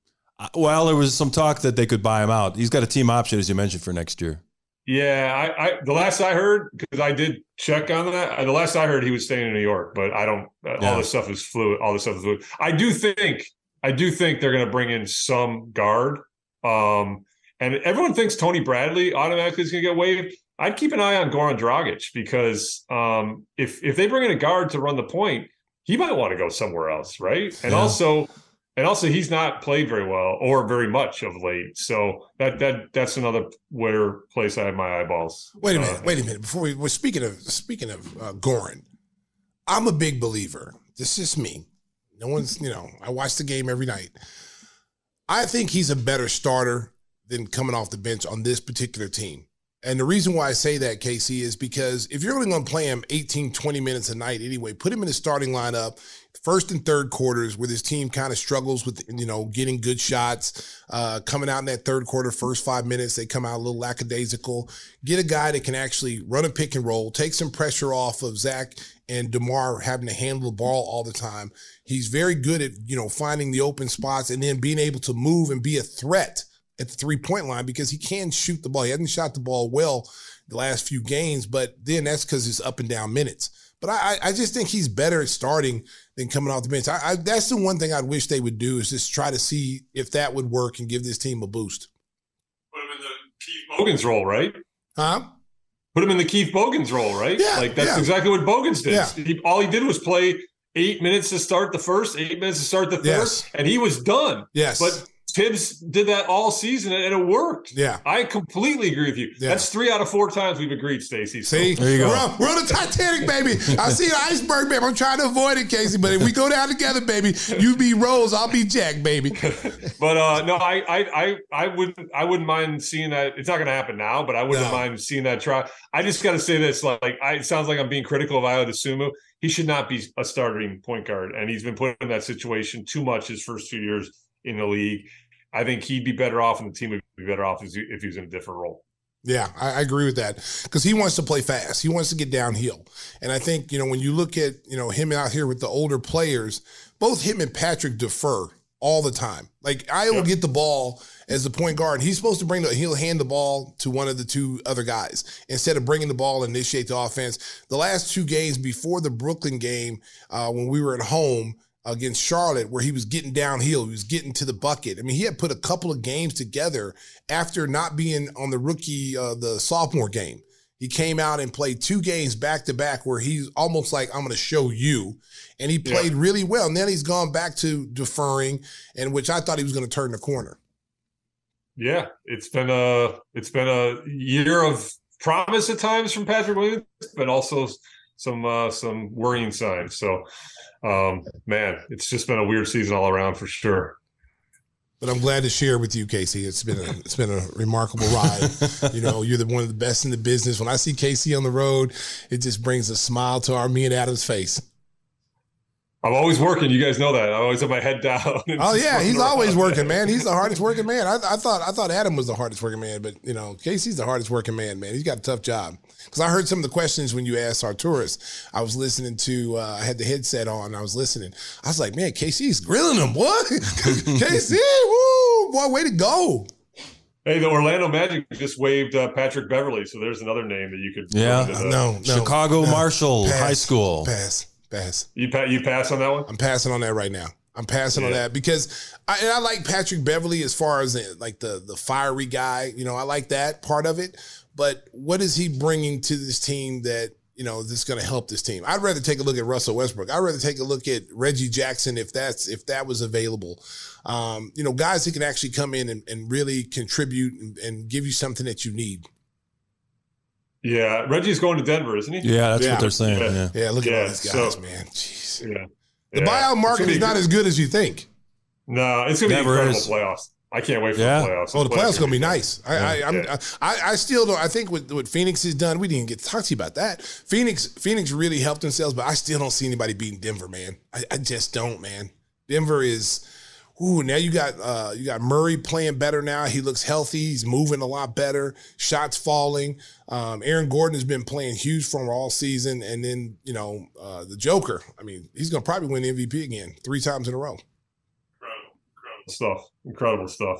Well, there was some talk that they could buy him out. He's got a team option, as you mentioned, for next year. Yeah, I, I the last I heard because I did check on that. The last I heard, he was staying in New York, but I don't. uh, Yeah. All this stuff is fluid. All this stuff is fluid. I do think, I do think they're going to bring in some guard, um, and everyone thinks Tony Bradley automatically is going to get waived. I'd keep an eye on Goran Dragic because um, if if they bring in a guard to run the point, he might want to go somewhere else, right? And Yeah. also, and also, he's not played very well or very much of late. So that that that's another where place I have my eyeballs. Wait a Uh, minute. Wait a minute. Before we we're speaking of speaking of uh, Goran, I'm a big believer. This is me. No one's you know. I watch the game every night. I think he's a better starter than coming off the bench on this particular team. And the reason why I say that, Casey, is because if you're only going to play him 18, 20 minutes a night anyway, put him in the starting lineup, first and third quarters where this team kind of struggles with, you know, getting good shots, uh, coming out in that third quarter, first five minutes, they come out a little lackadaisical. Get a guy that can actually run a pick and roll, take some pressure off of Zach and DeMar having to handle the ball all the time. He's very good at, you know, finding the open spots and then being able to move and be a threat at the three point line because he can shoot the ball. He hasn't shot the ball well the last few games, but then that's because it's up and down minutes. But I, I- just think he's better at starting than coming off the bench. I, I, that's the one thing I'd wish they would do is just try to see if that would work and give this team a boost. put him in the Keith Bogans role, right? Huh? Put him in the Keith Bogans role, right? Yeah, like that's yeah. exactly what Bogans did. Yeah. He, all he did was play eight minutes to start the first, eight minutes to start the third, Yes. and he was done. Yes. But Thibs did that all season, and it worked. Yeah. I completely agree with you. Yeah. That's three out of four times we've agreed, Stacy. So- See, There you go. We're on, we're on the Titanic, baby. I see an iceberg, baby. I'm trying to avoid it, Casey. But if we go down together, baby, you be Rose, I'll be Jack, baby. But uh, no, I, I, I, I wouldn't, I wouldn't mind seeing that. It's not going to happen now, but I wouldn't No. mind seeing that try. I just got to say this: like, I, it sounds like I'm being critical of Ayo Dosunmu. He should not be a starting point guard, and he's been put in that situation too much his first few years in the league. I think he'd be better off, and the team would be better off if he, was in a different role. Yeah, I, I agree with that because he wants to play fast. He wants to get downhill, and I think you know when you look at you know him out here with the older players, both him and Patrick defer all the time. Like I will Yep. get the ball as the point guard. He's supposed to bring the he'll hand the ball to one of the two other guys instead of bringing the ball and initiate the offense. The last two games before the Brooklyn game, uh, when we were at home against Charlotte, where he was getting downhill, he was getting to the bucket. I mean, he had put a couple of games together after not being on the rookie, uh, the sophomore game. He came out and played two games back to back where he's almost like, I'm going to show you. And he Yeah. played really well. And then he's gone back to deferring, and which I thought he was going to turn the corner. Yeah, it's been a it's been a year of promise at times from Patrick Williams, but also some uh, some worrying signs. So, um, man, it's just been a weird season all around for sure. But I'm glad to share with you, Casey. It's been a it's been a remarkable ride. you know, you're the one of the best in the business. When I see Casey on the road, it just brings a smile to our me and Adam's face. I'm always working. You guys know that. I always have my head down. Oh yeah, running he's always around. working, man. He's the hardest working man. I, I thought I thought Adam was the hardest working man, but you know, Casey's the hardest working man, man. He's got a tough job. Because I heard some of the questions when you asked our tourists. I was listening to. Uh, I had the headset on. I was listening. I was like, man, Casey's grilling him. What? Casey, woo, boy, way to go. Hey, the Orlando Magic just waived uh, Patrick Beverley, so there's another name that you could. Yeah. No, no, Chicago no. Marshall Pass, High School. Pass, pass. You pa- you pass on that one. I'm passing on that right now. I'm passing on that because I, and I like Patrick Beverley as far as the, like the the fiery guy. You know, I like that part of it. But what is he bringing to this team that you know that's going to help this team? I'd rather take a look at Russell Westbrook. I'd rather take a look at Reggie Jackson if that's if that was available. Um, you know, guys that can actually come in and, and really contribute and, and give you something that you need. Yeah, Reggie's going to Denver, isn't he? Yeah, that's Yeah. what they're saying. Yeah. Yeah. Yeah, look at all Yeah, these so- guys, man. Jeez. Yeah. The Yeah. buyout market is not good. as good as you think. No, it's going to be incredible is. playoffs. I can't wait for Yeah. the playoffs. Oh, the playoffs gonna be nice. I, I, I'm, Yeah. I, I still don't. I think what, what Phoenix has done, we didn't get to talk to you about that. Phoenix, Phoenix really helped themselves, but I still don't see anybody beating Denver, man. I, I just don't, man. Denver is. Ooh, now you got uh, you got Murray playing better now. He looks healthy. He's moving a lot better. Shots falling. Um, Aaron Gordon has been playing huge for him all season, and then you know uh, the Joker. I mean, he's gonna probably win the MVP again three times in a row. Incredible, incredible stuff. Incredible stuff.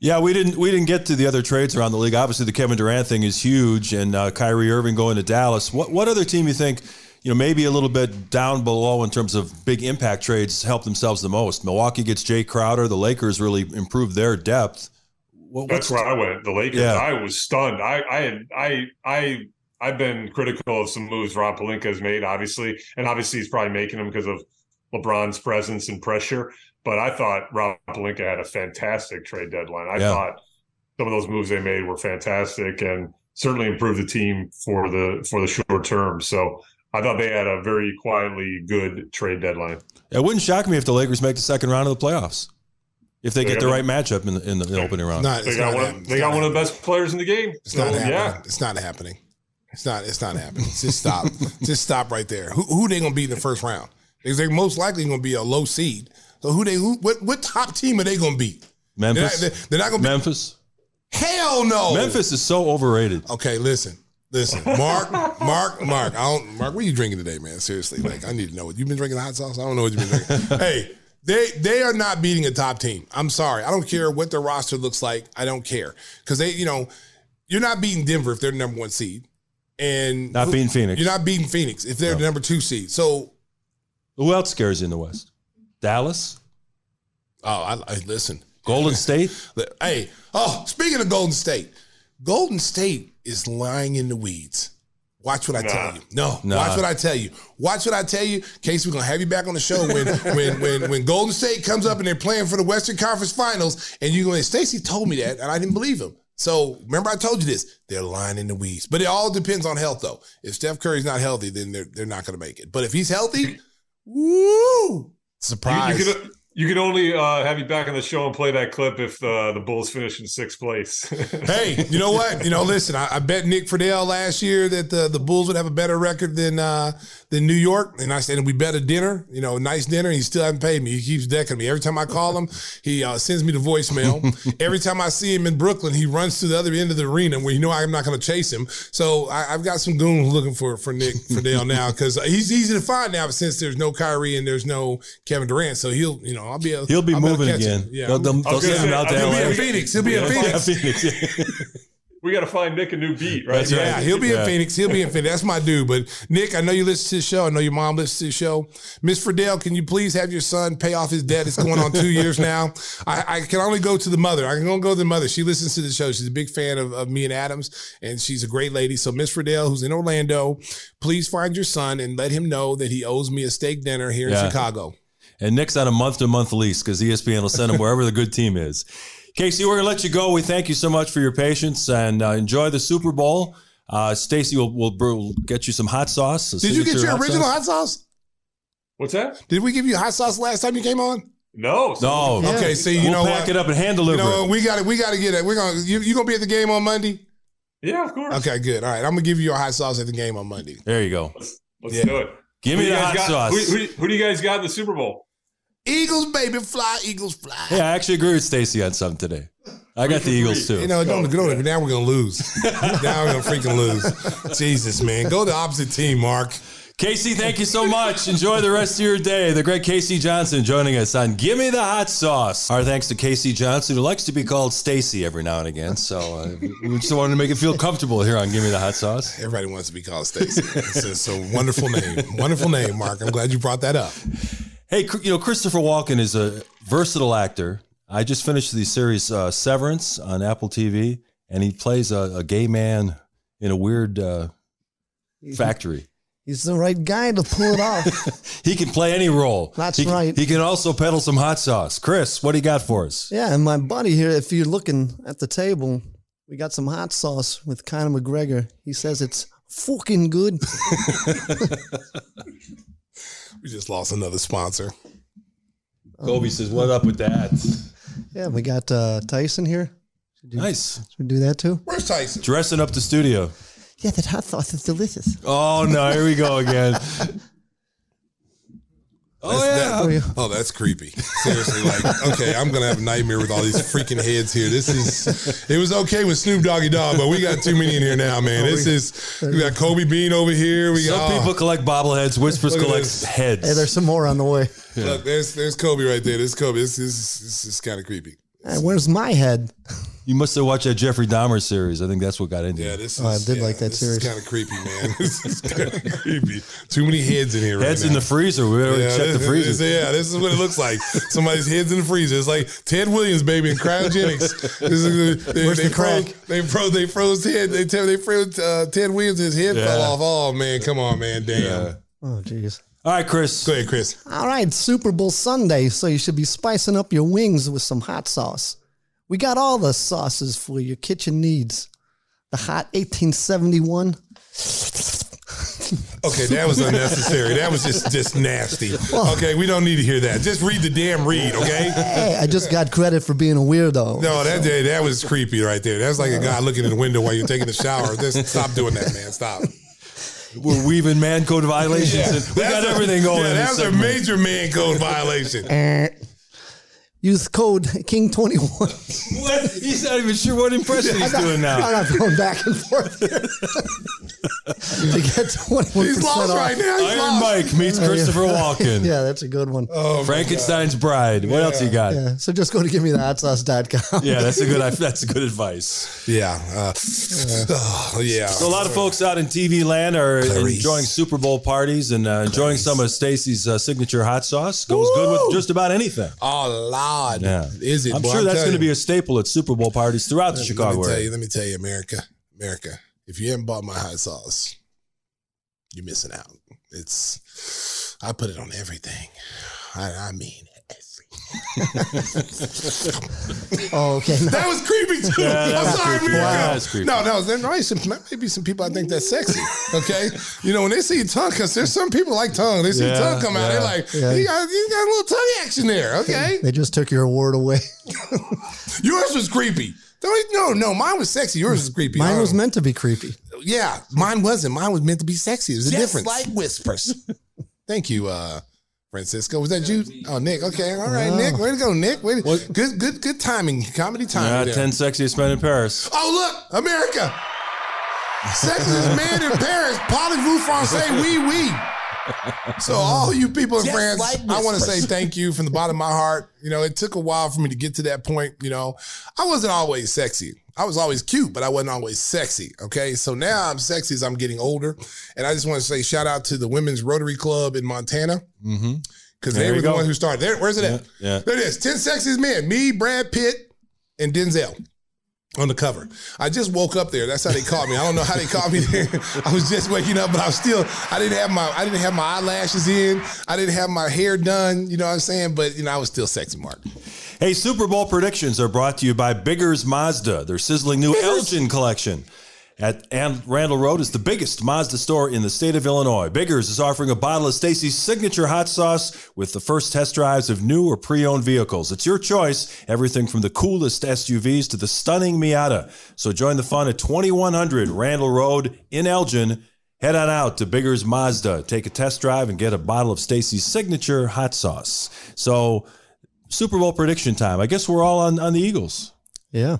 Yeah, we didn't we didn't get to the other trades around the league. Obviously, the Kevin Durant thing is huge, and uh, Kyrie Irving going to Dallas. What what other team you think you know maybe a little bit down below in terms of big impact trades help themselves the most? Milwaukee gets Jae Crowder. The Lakers really improved their depth. What, That's where I went. The Lakers. Yeah. I was stunned. I I had I I I've been critical of some moves Rob Pelinka has made, obviously, and obviously he's probably making them because of LeBron's presence and pressure. But I thought Rob Pelinka had a fantastic trade deadline. I yeah. thought some of those moves they made were fantastic and certainly improved the team for the for the short term. So I thought they had a very quietly good trade deadline. It wouldn't shock me if the Lakers make the second round of the playoffs. If they, they get the right matchup in the, in the opening round, not, they got, one, they got one of the best players in the game. It's so, not happening. Yeah. It's not happening. It's not. It's not happening. Just stop. Just stop right there. Who, who they gonna beat in the first round? Because they're most likely gonna be a low seed. So who they who what what top team are they going to beat? Memphis. They're not, they're not going to Memphis. Hell no. Memphis is so overrated. Okay, listen. Listen, Mark, Mark, Mark. I don't, Mark, what are you drinking today, man? Seriously, like I need to know. What you've been drinking hot sauce? I don't know what you've been drinking. hey, they they are not beating a top team. I'm sorry. I don't care what their roster looks like. I don't care because they, you know, you're not beating Denver if they're the number one seed, and not beating Phoenix. You're not beating Phoenix if they're no. the number two seed. So, who else scares you in the West? Dallas. Oh, I, I listen. Golden State. hey, oh, speaking of Golden State, Golden State is lying in the weeds. Watch what I Nah. tell you. No, Nah. watch what I tell you. Watch what I tell you. Casey, we're gonna have you back on the show when when when when Golden State comes up and they're playing for the Western Conference Finals, and you're going. Stacy told me that, and I didn't believe him. So remember, I told you this. They're lying in the weeds, but it all depends on health, though. If Steph Curry's not healthy, then they're they're not going to make it. But if he's healthy, woo, surprise! You, you could you could only uh, have you back on the show and play that clip if uh, the Bulls finish in sixth place. hey, you know what? You know, listen, I, I bet Nick Friedell last year that the, the Bulls would have a better record than uh, than New York. And I said, we bet a dinner, you know, a nice dinner. He still hasn't paid me. He keeps decking me. Every time I call him, he uh, sends me the voicemail. Every time I see him in Brooklyn, he runs to the other end of the arena where you know I'm not going to chase him. So I, I've got some goons looking for, for Nick Friedell now because he's easy to find now since there's no Kyrie and there's no Kevin Durant. So he'll, you know, I'll be a, He'll be I'll moving catch him. again. Yeah. They'll, they'll, they'll send him out to he'll LA. be in Phoenix. He'll be in Phoenix. Phoenix. We got to find Nick a new beat, right? That's Yeah, right. he'll be Yeah. in Phoenix. He'll be in Phoenix. That's my dude. But Nick, I know you listen to the show. I know your mom listens to the show. Miss Friedell, can you please have your son pay off his debt? It's going on two years now. I, I can only go to the mother. I can only go to the mother. She listens to the show. She's a big fan of, of me and Adams, and she's a great lady. So Miss Friedell, who's in Orlando, please find your son and let him know that he owes me a steak dinner here in Chicago. And Nick's on a month to month lease because ESPN will send him wherever the good team is. Casey, we're going to let you go. We thank you so much for your patience and uh, enjoy the Super Bowl. Uh, Stacy will, will, will get you some hot sauce. Did you get signature your original sauce. hot sauce? What's that? Did we give you hot sauce last time you came on? No. No. Yeah. Okay, see, you we'll know pack what? it up and hand You deliver know it. what? we got it. we got to get it. We're gonna you, you gonna be at the game on Monday? Yeah, of course. Okay, good. All right, I'm gonna give you your hot sauce at the game on Monday. There you go. Let's, let's Yeah. do it. Give Who me do the hot got- sauce. Who, who, who do you guys got in the Super Bowl? Eagles, baby, fly, Eagles, fly. Yeah, I actually agree with Stacy on something today. I got the Eagles too. You know, don't, don't, now we're gonna lose. now we're gonna freaking lose. Jesus, man, go the opposite team, Mark. Casey, thank you so much. Enjoy the rest of your day. The great K.C. Johnson joining us on Gimme the Hot Sauce. Our thanks to K.C. Johnson, who likes to be called Stacy every now and again. So uh, we just wanted to make it feel comfortable here on Gimme the Hot Sauce. Everybody wants to be called Stacy. It's a, it's a wonderful name, wonderful name, Mark. I'm glad you brought that up. Hey, you know, Christopher Walken is a versatile actor. I just finished the series uh, Severance on Apple TV, and he plays a, a gay man in a weird uh, factory. He's the right guy to pull it off. He can play any role. That's He- right. He can also peddle some hot sauce. Chris, what do you got for us? yeah, and my buddy here, if you're looking at the table, we got some hot sauce with Conor McGregor. He says it's fucking good. We just lost another sponsor. Kobe says, "What up with that?" yeah, we got uh, Tyson here. Nice. Should we do that too? Where's Tyson? Dressing up the studio. Yeah, that hot sauce is delicious. Oh no, here we go again. Oh That's- yeah. Oh, that- oh, that's creepy. Seriously, like, okay, I'm gonna have a nightmare with all these freaking heads here. This is. It was okay with Snoop Doggy Dog, but we got too many in here now, man. Oh, this is. We got Kobe Bean over here. We Some got oh, people collect bobbleheads. Whispers Look collects heads. Hey, there's some more on the way. Look, there's there's Kobe right there. There's Kobe. This is this is kind of creepy. Hey, where's my head? you must have watched that Jeffrey Dahmer series. I think that's what got into Yeah, you. this is. Oh, I did yeah, like that this series. is kind of creepy, man. This is kind of creepy. Too many heads in here. Right Heads now. in the freezer. We already Yeah, checked the freezer. this- yeah, this is what it looks like. Somebody's heads in the freezer. It's like Ted Williams, baby, in cryogenics. This is, they, Where's they the crack? Froze, they froze. They froze Ted. They tell. They froze uh, Ted Williams. His head Yeah. fell off. Oh man, come on, man, damn. Yeah. Oh, jeez. All right, Chris. Go ahead, Chris. All right, Super Bowl Sunday, so you should be spicing up your wings with some hot sauce. We got all the sauces for your kitchen needs. The hot 1871. Okay, that was unnecessary. That was just just nasty. Okay, we don't need to hear that. Just read the damn read, okay? Hey, I just got credit for being a weirdo. No, that day that was creepy right there. That's like a guy looking in the window while you're taking a shower. Just stop doing that, man. Stop. We're weaving man code violations. Yeah, and we got a- everything going. Yeah, in that was a major man code violation. Eh. Use code King21. What? He's not even sure what impression he's doing now. I'm not going back and forth here. to get 21% He's lost off. right now. He's Iron lost. Mike meets Christopher Walken. Yeah, that's a good one. Oh, Frankenstein's Bride. What else you got? Yeah. Yeah, so just go to givemethehotsauce.com. that's a good. That's a good advice. Yeah. Uh, oh, yeah. So a lot of folks out in TV land are Clarice. enjoying Super Bowl parties and uh, enjoying some of Stacy's uh, signature hot sauce. Goes good with just about anything. Oh, Lord. Yeah, Is it? I'm sure that's going to be a staple at Super Bowl parties throughout the Let me Chicago tell area. you, let me tell you, America, America. If you haven't bought my hot sauce, you're missing out. It's I put it on everything. I, I mean Oh, okay. No. That was creepy too. Yeah, that I'm was sorry, creepy. Miracle. Wow, that's creepy. No, no, there might, some, might be some people I think that's sexy. Okay, you know when they see tongue, because there's some people like tongue. They see Yeah, tongue come out, they're like, Yeah. you, got, you got a little tongue action there. Okay, They just took your award away. yours was creepy. Don't- No, no, mine was sexy. Yours was creepy. Mine was meant to be creepy. Yeah, mine wasn't. Mine was meant to be sexy. There's a Just difference. like whispers. Thank you, uh, Francisco. Was that you? Oh, Nick. Okay, all right, Wow. Nick. Way to go, Nick. Way to, good, good, good timing. Comedy timing. Yeah, there. 10 sexiest men in Paris. Oh, look, America. Sexiest man in Paris. Parlez-vous français? Oui, oui. So all you people in Just France, like I want to say thank you from the bottom of my heart. You know, it took a while for me to get to that point. You know, I wasn't always sexy. I was always cute, but I wasn't always sexy. Okay. So now I'm sexy as I'm getting older. And I just want to say shout out to the Women's Rotary Club in Montana. Mm-hmm. Because There they were the go. ones who started. There, where's it at? Yeah. There it is. 10 sexiest men. Me, Brad Pitt, and Denzel on the cover. I just woke up there. That's how they called me. I don't know how they called me there. I was just waking up, but I was still, I didn't have my, I didn't have my eyelashes in. I didn't have my hair done. You know what I'm saying? But, you know, I was still sexy, Mark. Hey, Super Bowl predictions are brought to you by Biggers Mazda. Their sizzling new Elgin collection at An- Randall Road is the biggest Mazda store in the state of Illinois. Biggers is offering a bottle of Stacey's signature hot sauce with the first test drives of new or pre-owned vehicles. It's your choice, everything from the coolest SUVs to the stunning Miata. So join the fun at 2100 Randall Road in Elgin. Head on out to Biggers Mazda, take a test drive, and get a bottle of Stacey's signature hot sauce. So, Super Bowl prediction time. I guess we're all on, on the Eagles. Yeah.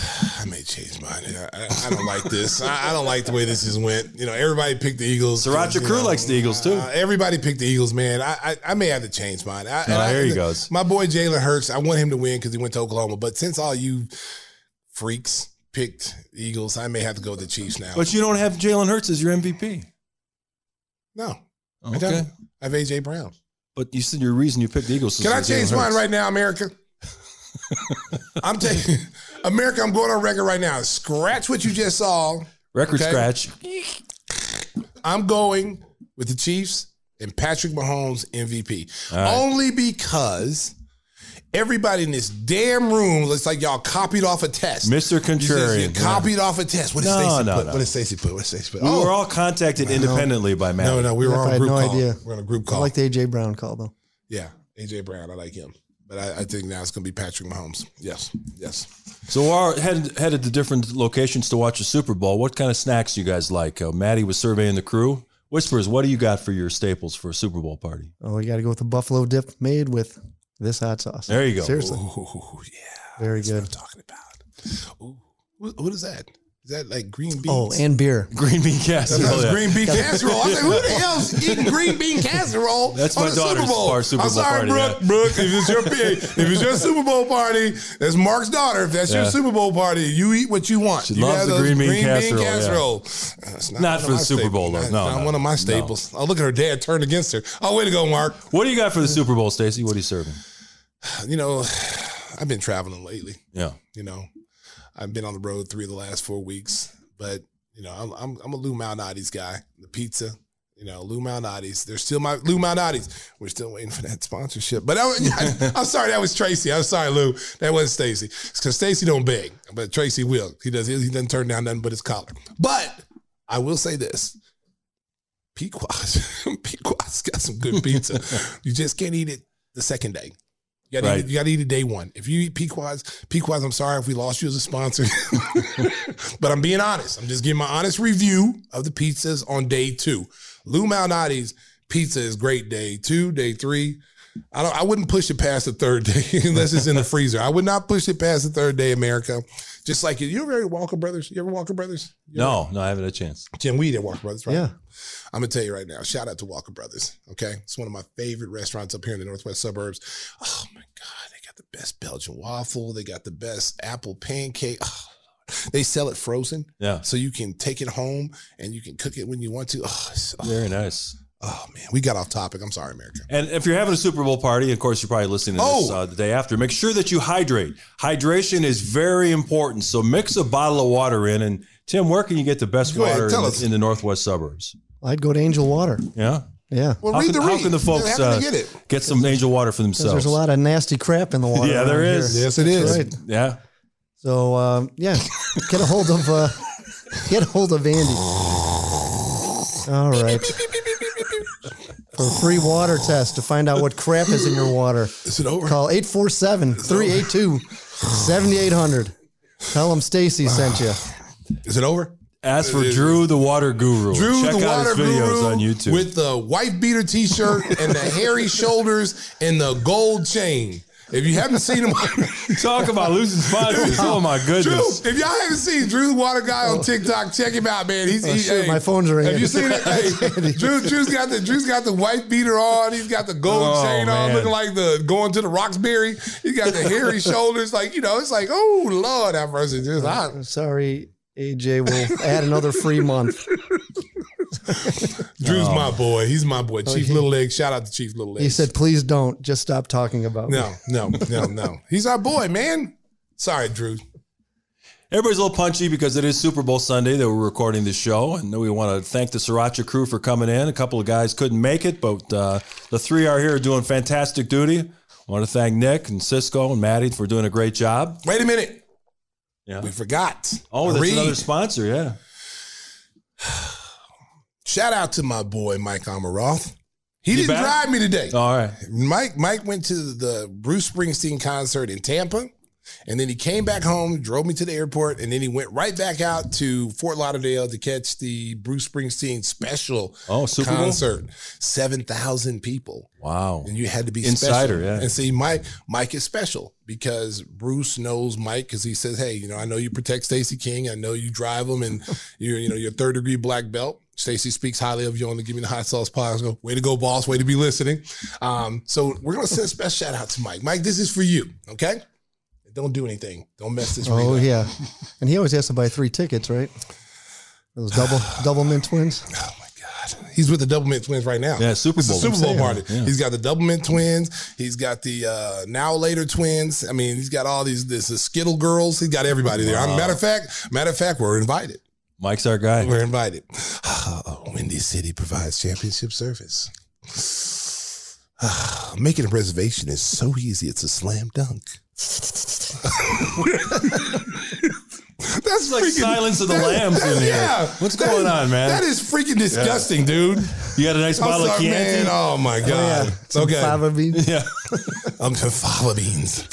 I may change mine. I, I, I don't like this. I, I don't like the way this has went. You know, everybody picked the Eagles. Sriracha Crew know, likes the Eagles too. Uh, everybody picked the Eagles, man. I, I I may have to change mine. I, Oh, I- here he goes. My boy Jalen Hurts. I want him to win because he went to Oklahoma. But since all you freaks picked Eagles, I may have to go with the Chiefs now. But you don't have Jalen Hurts as your MVP. no, I Okay. I have AJ Brown. But you said your reason you picked the Eagles. Can I change mine right now, America? I'm taking America. I'm going on record right now. Scratch what you just saw. Record okay? scratch. I'm going with the Chiefs and Patrick Mahomes MVP. All right. Only because everybody in this damn room looks like y'all copied off a test. Mr. Contrarian. You copied off a test. What did No, Stacey no, put? no. What did Stacey put? What did Stacey put? We Oh, were all contacted independently by Matt. no, no, we were If on I a had group no call. idea. We're on a group call. I like the AJ Brown call though. yeah, AJ Brown. I like him. But I, I think now it's going to be Patrick Mahomes. Yes, yes. So we're headed, headed to different locations to watch the Super Bowl. What kind of snacks you guys like? Uh, Maddie was surveying the crew. Whispers, what do you got for your staples for a Super Bowl party? Oh, you got to go with the buffalo dip made with this hot sauce. There you go. Seriously, Ooh, yeah. very That's what I'm good. talking about. Ooh, what, what is that? Is that like green oh, beans? Oh, and beer. Green bean casserole. was yeah. green bean casserole. I was like, who the hell's eating green bean casserole? That's on my the daughter's Super Bowl? bar Super I'm Bowl sorry, party, Brooke. yeah. Brooke, if it's your if it's your Super Bowl party, that's Mark's daughter. If that's your Super Bowl party, you eat what you want. She you loves have the those green bean casserole, yeah. casserole. Uh, that's Not one for the Super Bowl, though. No, That's not no. one of my No. staples. Oh, look at her dad turned against her. Oh, way to go, Mark. What do you got for the Super Bowl, Stacey? What are you serving? You know, I've been traveling lately. Yeah. You know, I've been on the road three of the last four weeks, but you know, I'm I'm, I'm a Lou Malnati's guy. The pizza, you know, Lou Malnati's. They're still my Lou Malnati's. We're still waiting for that sponsorship. But I, am sorry, that was Tracy. I'm sorry, Lou. That wasn't Stacey. Because Stacey don't beg, but Tracy will. He does. He doesn't turn down nothing but his collar. But I will say this. Pequod's, Pequod's got some good pizza. you just can't eat it the second day. You gotta, Right. eat, it- you gotta eat it day one. If you eat Pequod's, Pequod's, I'm sorry if we lost you as a sponsor. but I'm being honest. I'm just giving my honest review of the pizzas on day two. Lou Malnati's pizza is great day two, day three. I don't I wouldn't push it past the third day unless it's in the freezer. I would not push it past the third day, America. Just like you, you ever Walker Brothers? You ever Walker Brothers? You ever- No, no, I haven't had a chance. Jim Weed at Walker Brothers, right? Yeah. I'm gonna tell you right now. Shout out to Walker Brothers. Okay, it's one of my favorite restaurants up here in the northwest suburbs. Oh my god, they got the best Belgian waffle. They got the best apple pancake. Oh, they sell it frozen, Yeah. so you can take it home and you can cook it when you want to. Oh, it's- oh, Very nice. Oh man, we got off topic. I'm sorry, America. And if you're having a Super Bowl party, of course, you're probably listening to this Oh. uh, the day after. Make sure that you hydrate. Hydration is very important. So mix a bottle of water in. And Tim, where can you get the best Go water tell in, the, in the northwest suburbs? I'd go to Angel Water. Yeah. Yeah. Well, how read can, the how read. can the folks How uh, get it? get some angel water for themselves? there's a lot of nasty crap in the water. Yeah, there is. here. Yes, it That's is. right. Yeah. So um, yeah, get a hold of uh, get a hold of Andy. All right. For a free water test to find out what crap is in your water. Is it over? Call 847-382-7800. Tell them Stacey sent you. Is it over? Ask for Drew the Water Guru. Drew Check the out water his videos guru on YouTube. with the white beater T-shirt and the hairy shoulders and the gold chain. If you haven't seen him, Talk about losing sponsors. Oh my Drew, goodness. if y'all haven't seen Drew the Water Guy on TikTok, check him out, man. He's Oh, he, shit, hey, my phone's ringing. Have you seen it? Hey, Drew, Drew's got the Drew's got the white beater on. He's got the gold Oh, chain on, looking like the going to the Roxbury. He's got the hairy shoulders, like you know. It's like, oh Lord, that person just hot. I'm sorry, AJ will add another free month. Drew's my boy. He's my boy. Chief Oh, he- Little Leg. Shout out to Chief Little Leg. He said, please don't. Just stop talking about me. No, no, no, no. He's our boy, man. Sorry, Drew. Everybody's a little punchy because it is Super Bowl Sunday that we're recording this show, and we want to thank the Sriracha crew for coming in. A couple of guys couldn't make it, but uh, the three are here doing fantastic duty. I want to thank Nick and Cisco and Maddie for doing a great job. Wait a minute. Yeah. We forgot. Oh, that's Reed. another sponsor. Yeah. Shout out to my boy Mike Amaroth. He You didn't back? drive me today. All right. Mike Mike went to the Bruce Springsteen concert in Tampa, and then he came back home, drove me to the airport, and then he went right back out to Fort Lauderdale to catch the Bruce Springsteen special Oh, Super concert. Seven thousand people. Wow. And you had to be Insider, special. yeah. And see, Mike, Mike is special because Bruce knows Mike because he says, "Hey, you know, I know you protect Stacey King. I know you drive him, and you're, you know, you're third degree black belt." Stacey speaks highly of you on the Give Me the Hot Sauce podcast. Go, way to go, boss. Way to be listening. Um, so we're gonna send a special shout out to Mike. Mike, this is for you. Okay. Don't do anything. Don't mess this. Oh up. yeah, and he always has to buy three tickets, right? Those double double mint twins. Oh my god, he's with the Double Mint Twins right now. Yeah, Super Bowl. Super Bowl party. Yeah. He's got the Double Mint Twins. He's got the uh, Now Later Twins. I mean, he's got all these this the Skittle girls. He's got everybody there. Wow. Matter of fact, matter of fact, we're invited. Mike's our guy. We're invited. Oh, Windy City provides championship service. Making a reservation is so easy. It's a slam dunk. That's like freaking- Silence of the that- Lambs in here. Yeah. What's going is- on, man? That is freaking disgusting, dude. You got a nice bottle sorry, of Chianti? man. Oh my oh, god. yeah. Some okay. fava beans. Yeah. Um, I'm to fava beans.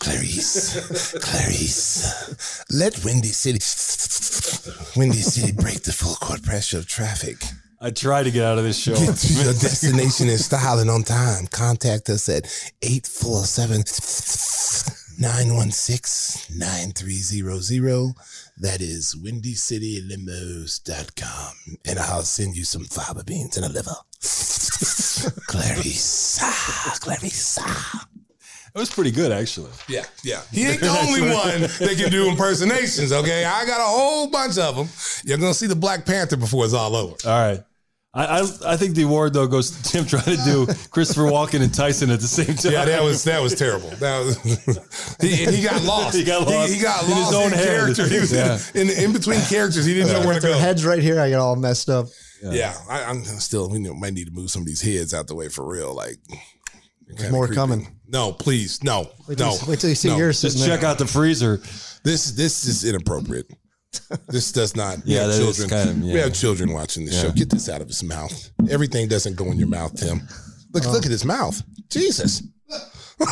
Clarice, Clarice, let Windy City, Windy City break the full court pressure of traffic. I tried to get out of this show. Get to your destination in style and on time. Contact us at 847 916 9300. That is windycitylimos.com. And I'll send you some fava beans and a liver. Clarice. Clarice. It was pretty good, actually. Yeah, yeah. He ain't the only one that can do impersonations, okay? I got a whole bunch of them. You're going to see the Black Panther before it's all over. All right. I, I I think the award though goes to Tim trying to do Christopher Walken and Tyson at the same time. Yeah, that was that was terrible. That was he, he got lost. He got lost He, got in his lost own in head. character. He was Yeah. in, in between characters. He didn't know where to Their go. heads right here. I got all messed up. Yeah, I, I'm still. We might need to move some of these heads out the way for real. Like kinda more creepy. coming. No, please, no, Wait till no. you- wait till you see no. yours Just check there. out the freezer. This this is inappropriate. This does not. we Yeah, have children. kind of- We have children watching the show. Get this out of his mouth. Everything doesn't go in your mouth, Tim. Look, look oh. at his mouth. Jesus.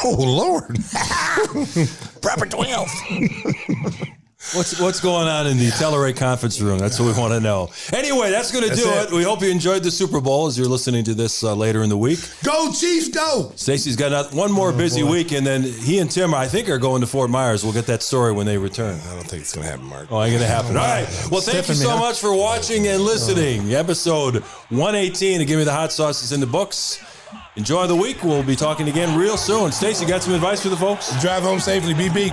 Oh Lord. Proper twelve. What's what's going on in the Telluride conference room? That's what we want to know. Anyway, that's going to do it. it. We hope you enjoyed the Super Bowl as you're listening to this uh, later in the week. Go Chiefs, go. Stacey's got another- one more busy week, and then he and Tim, I think, are going to Fort Myers. We'll get that story when they return. I don't think it's gonna happen, Mark. Oh, ain't gonna happen. All right. Well, thank you so much for watching and listening. Episode 118 of Give Me the Hot Sauce is in the books. Enjoy the week. We'll be talking again real soon. Stacy, got some advice for the folks? Drive home safely. Be beat.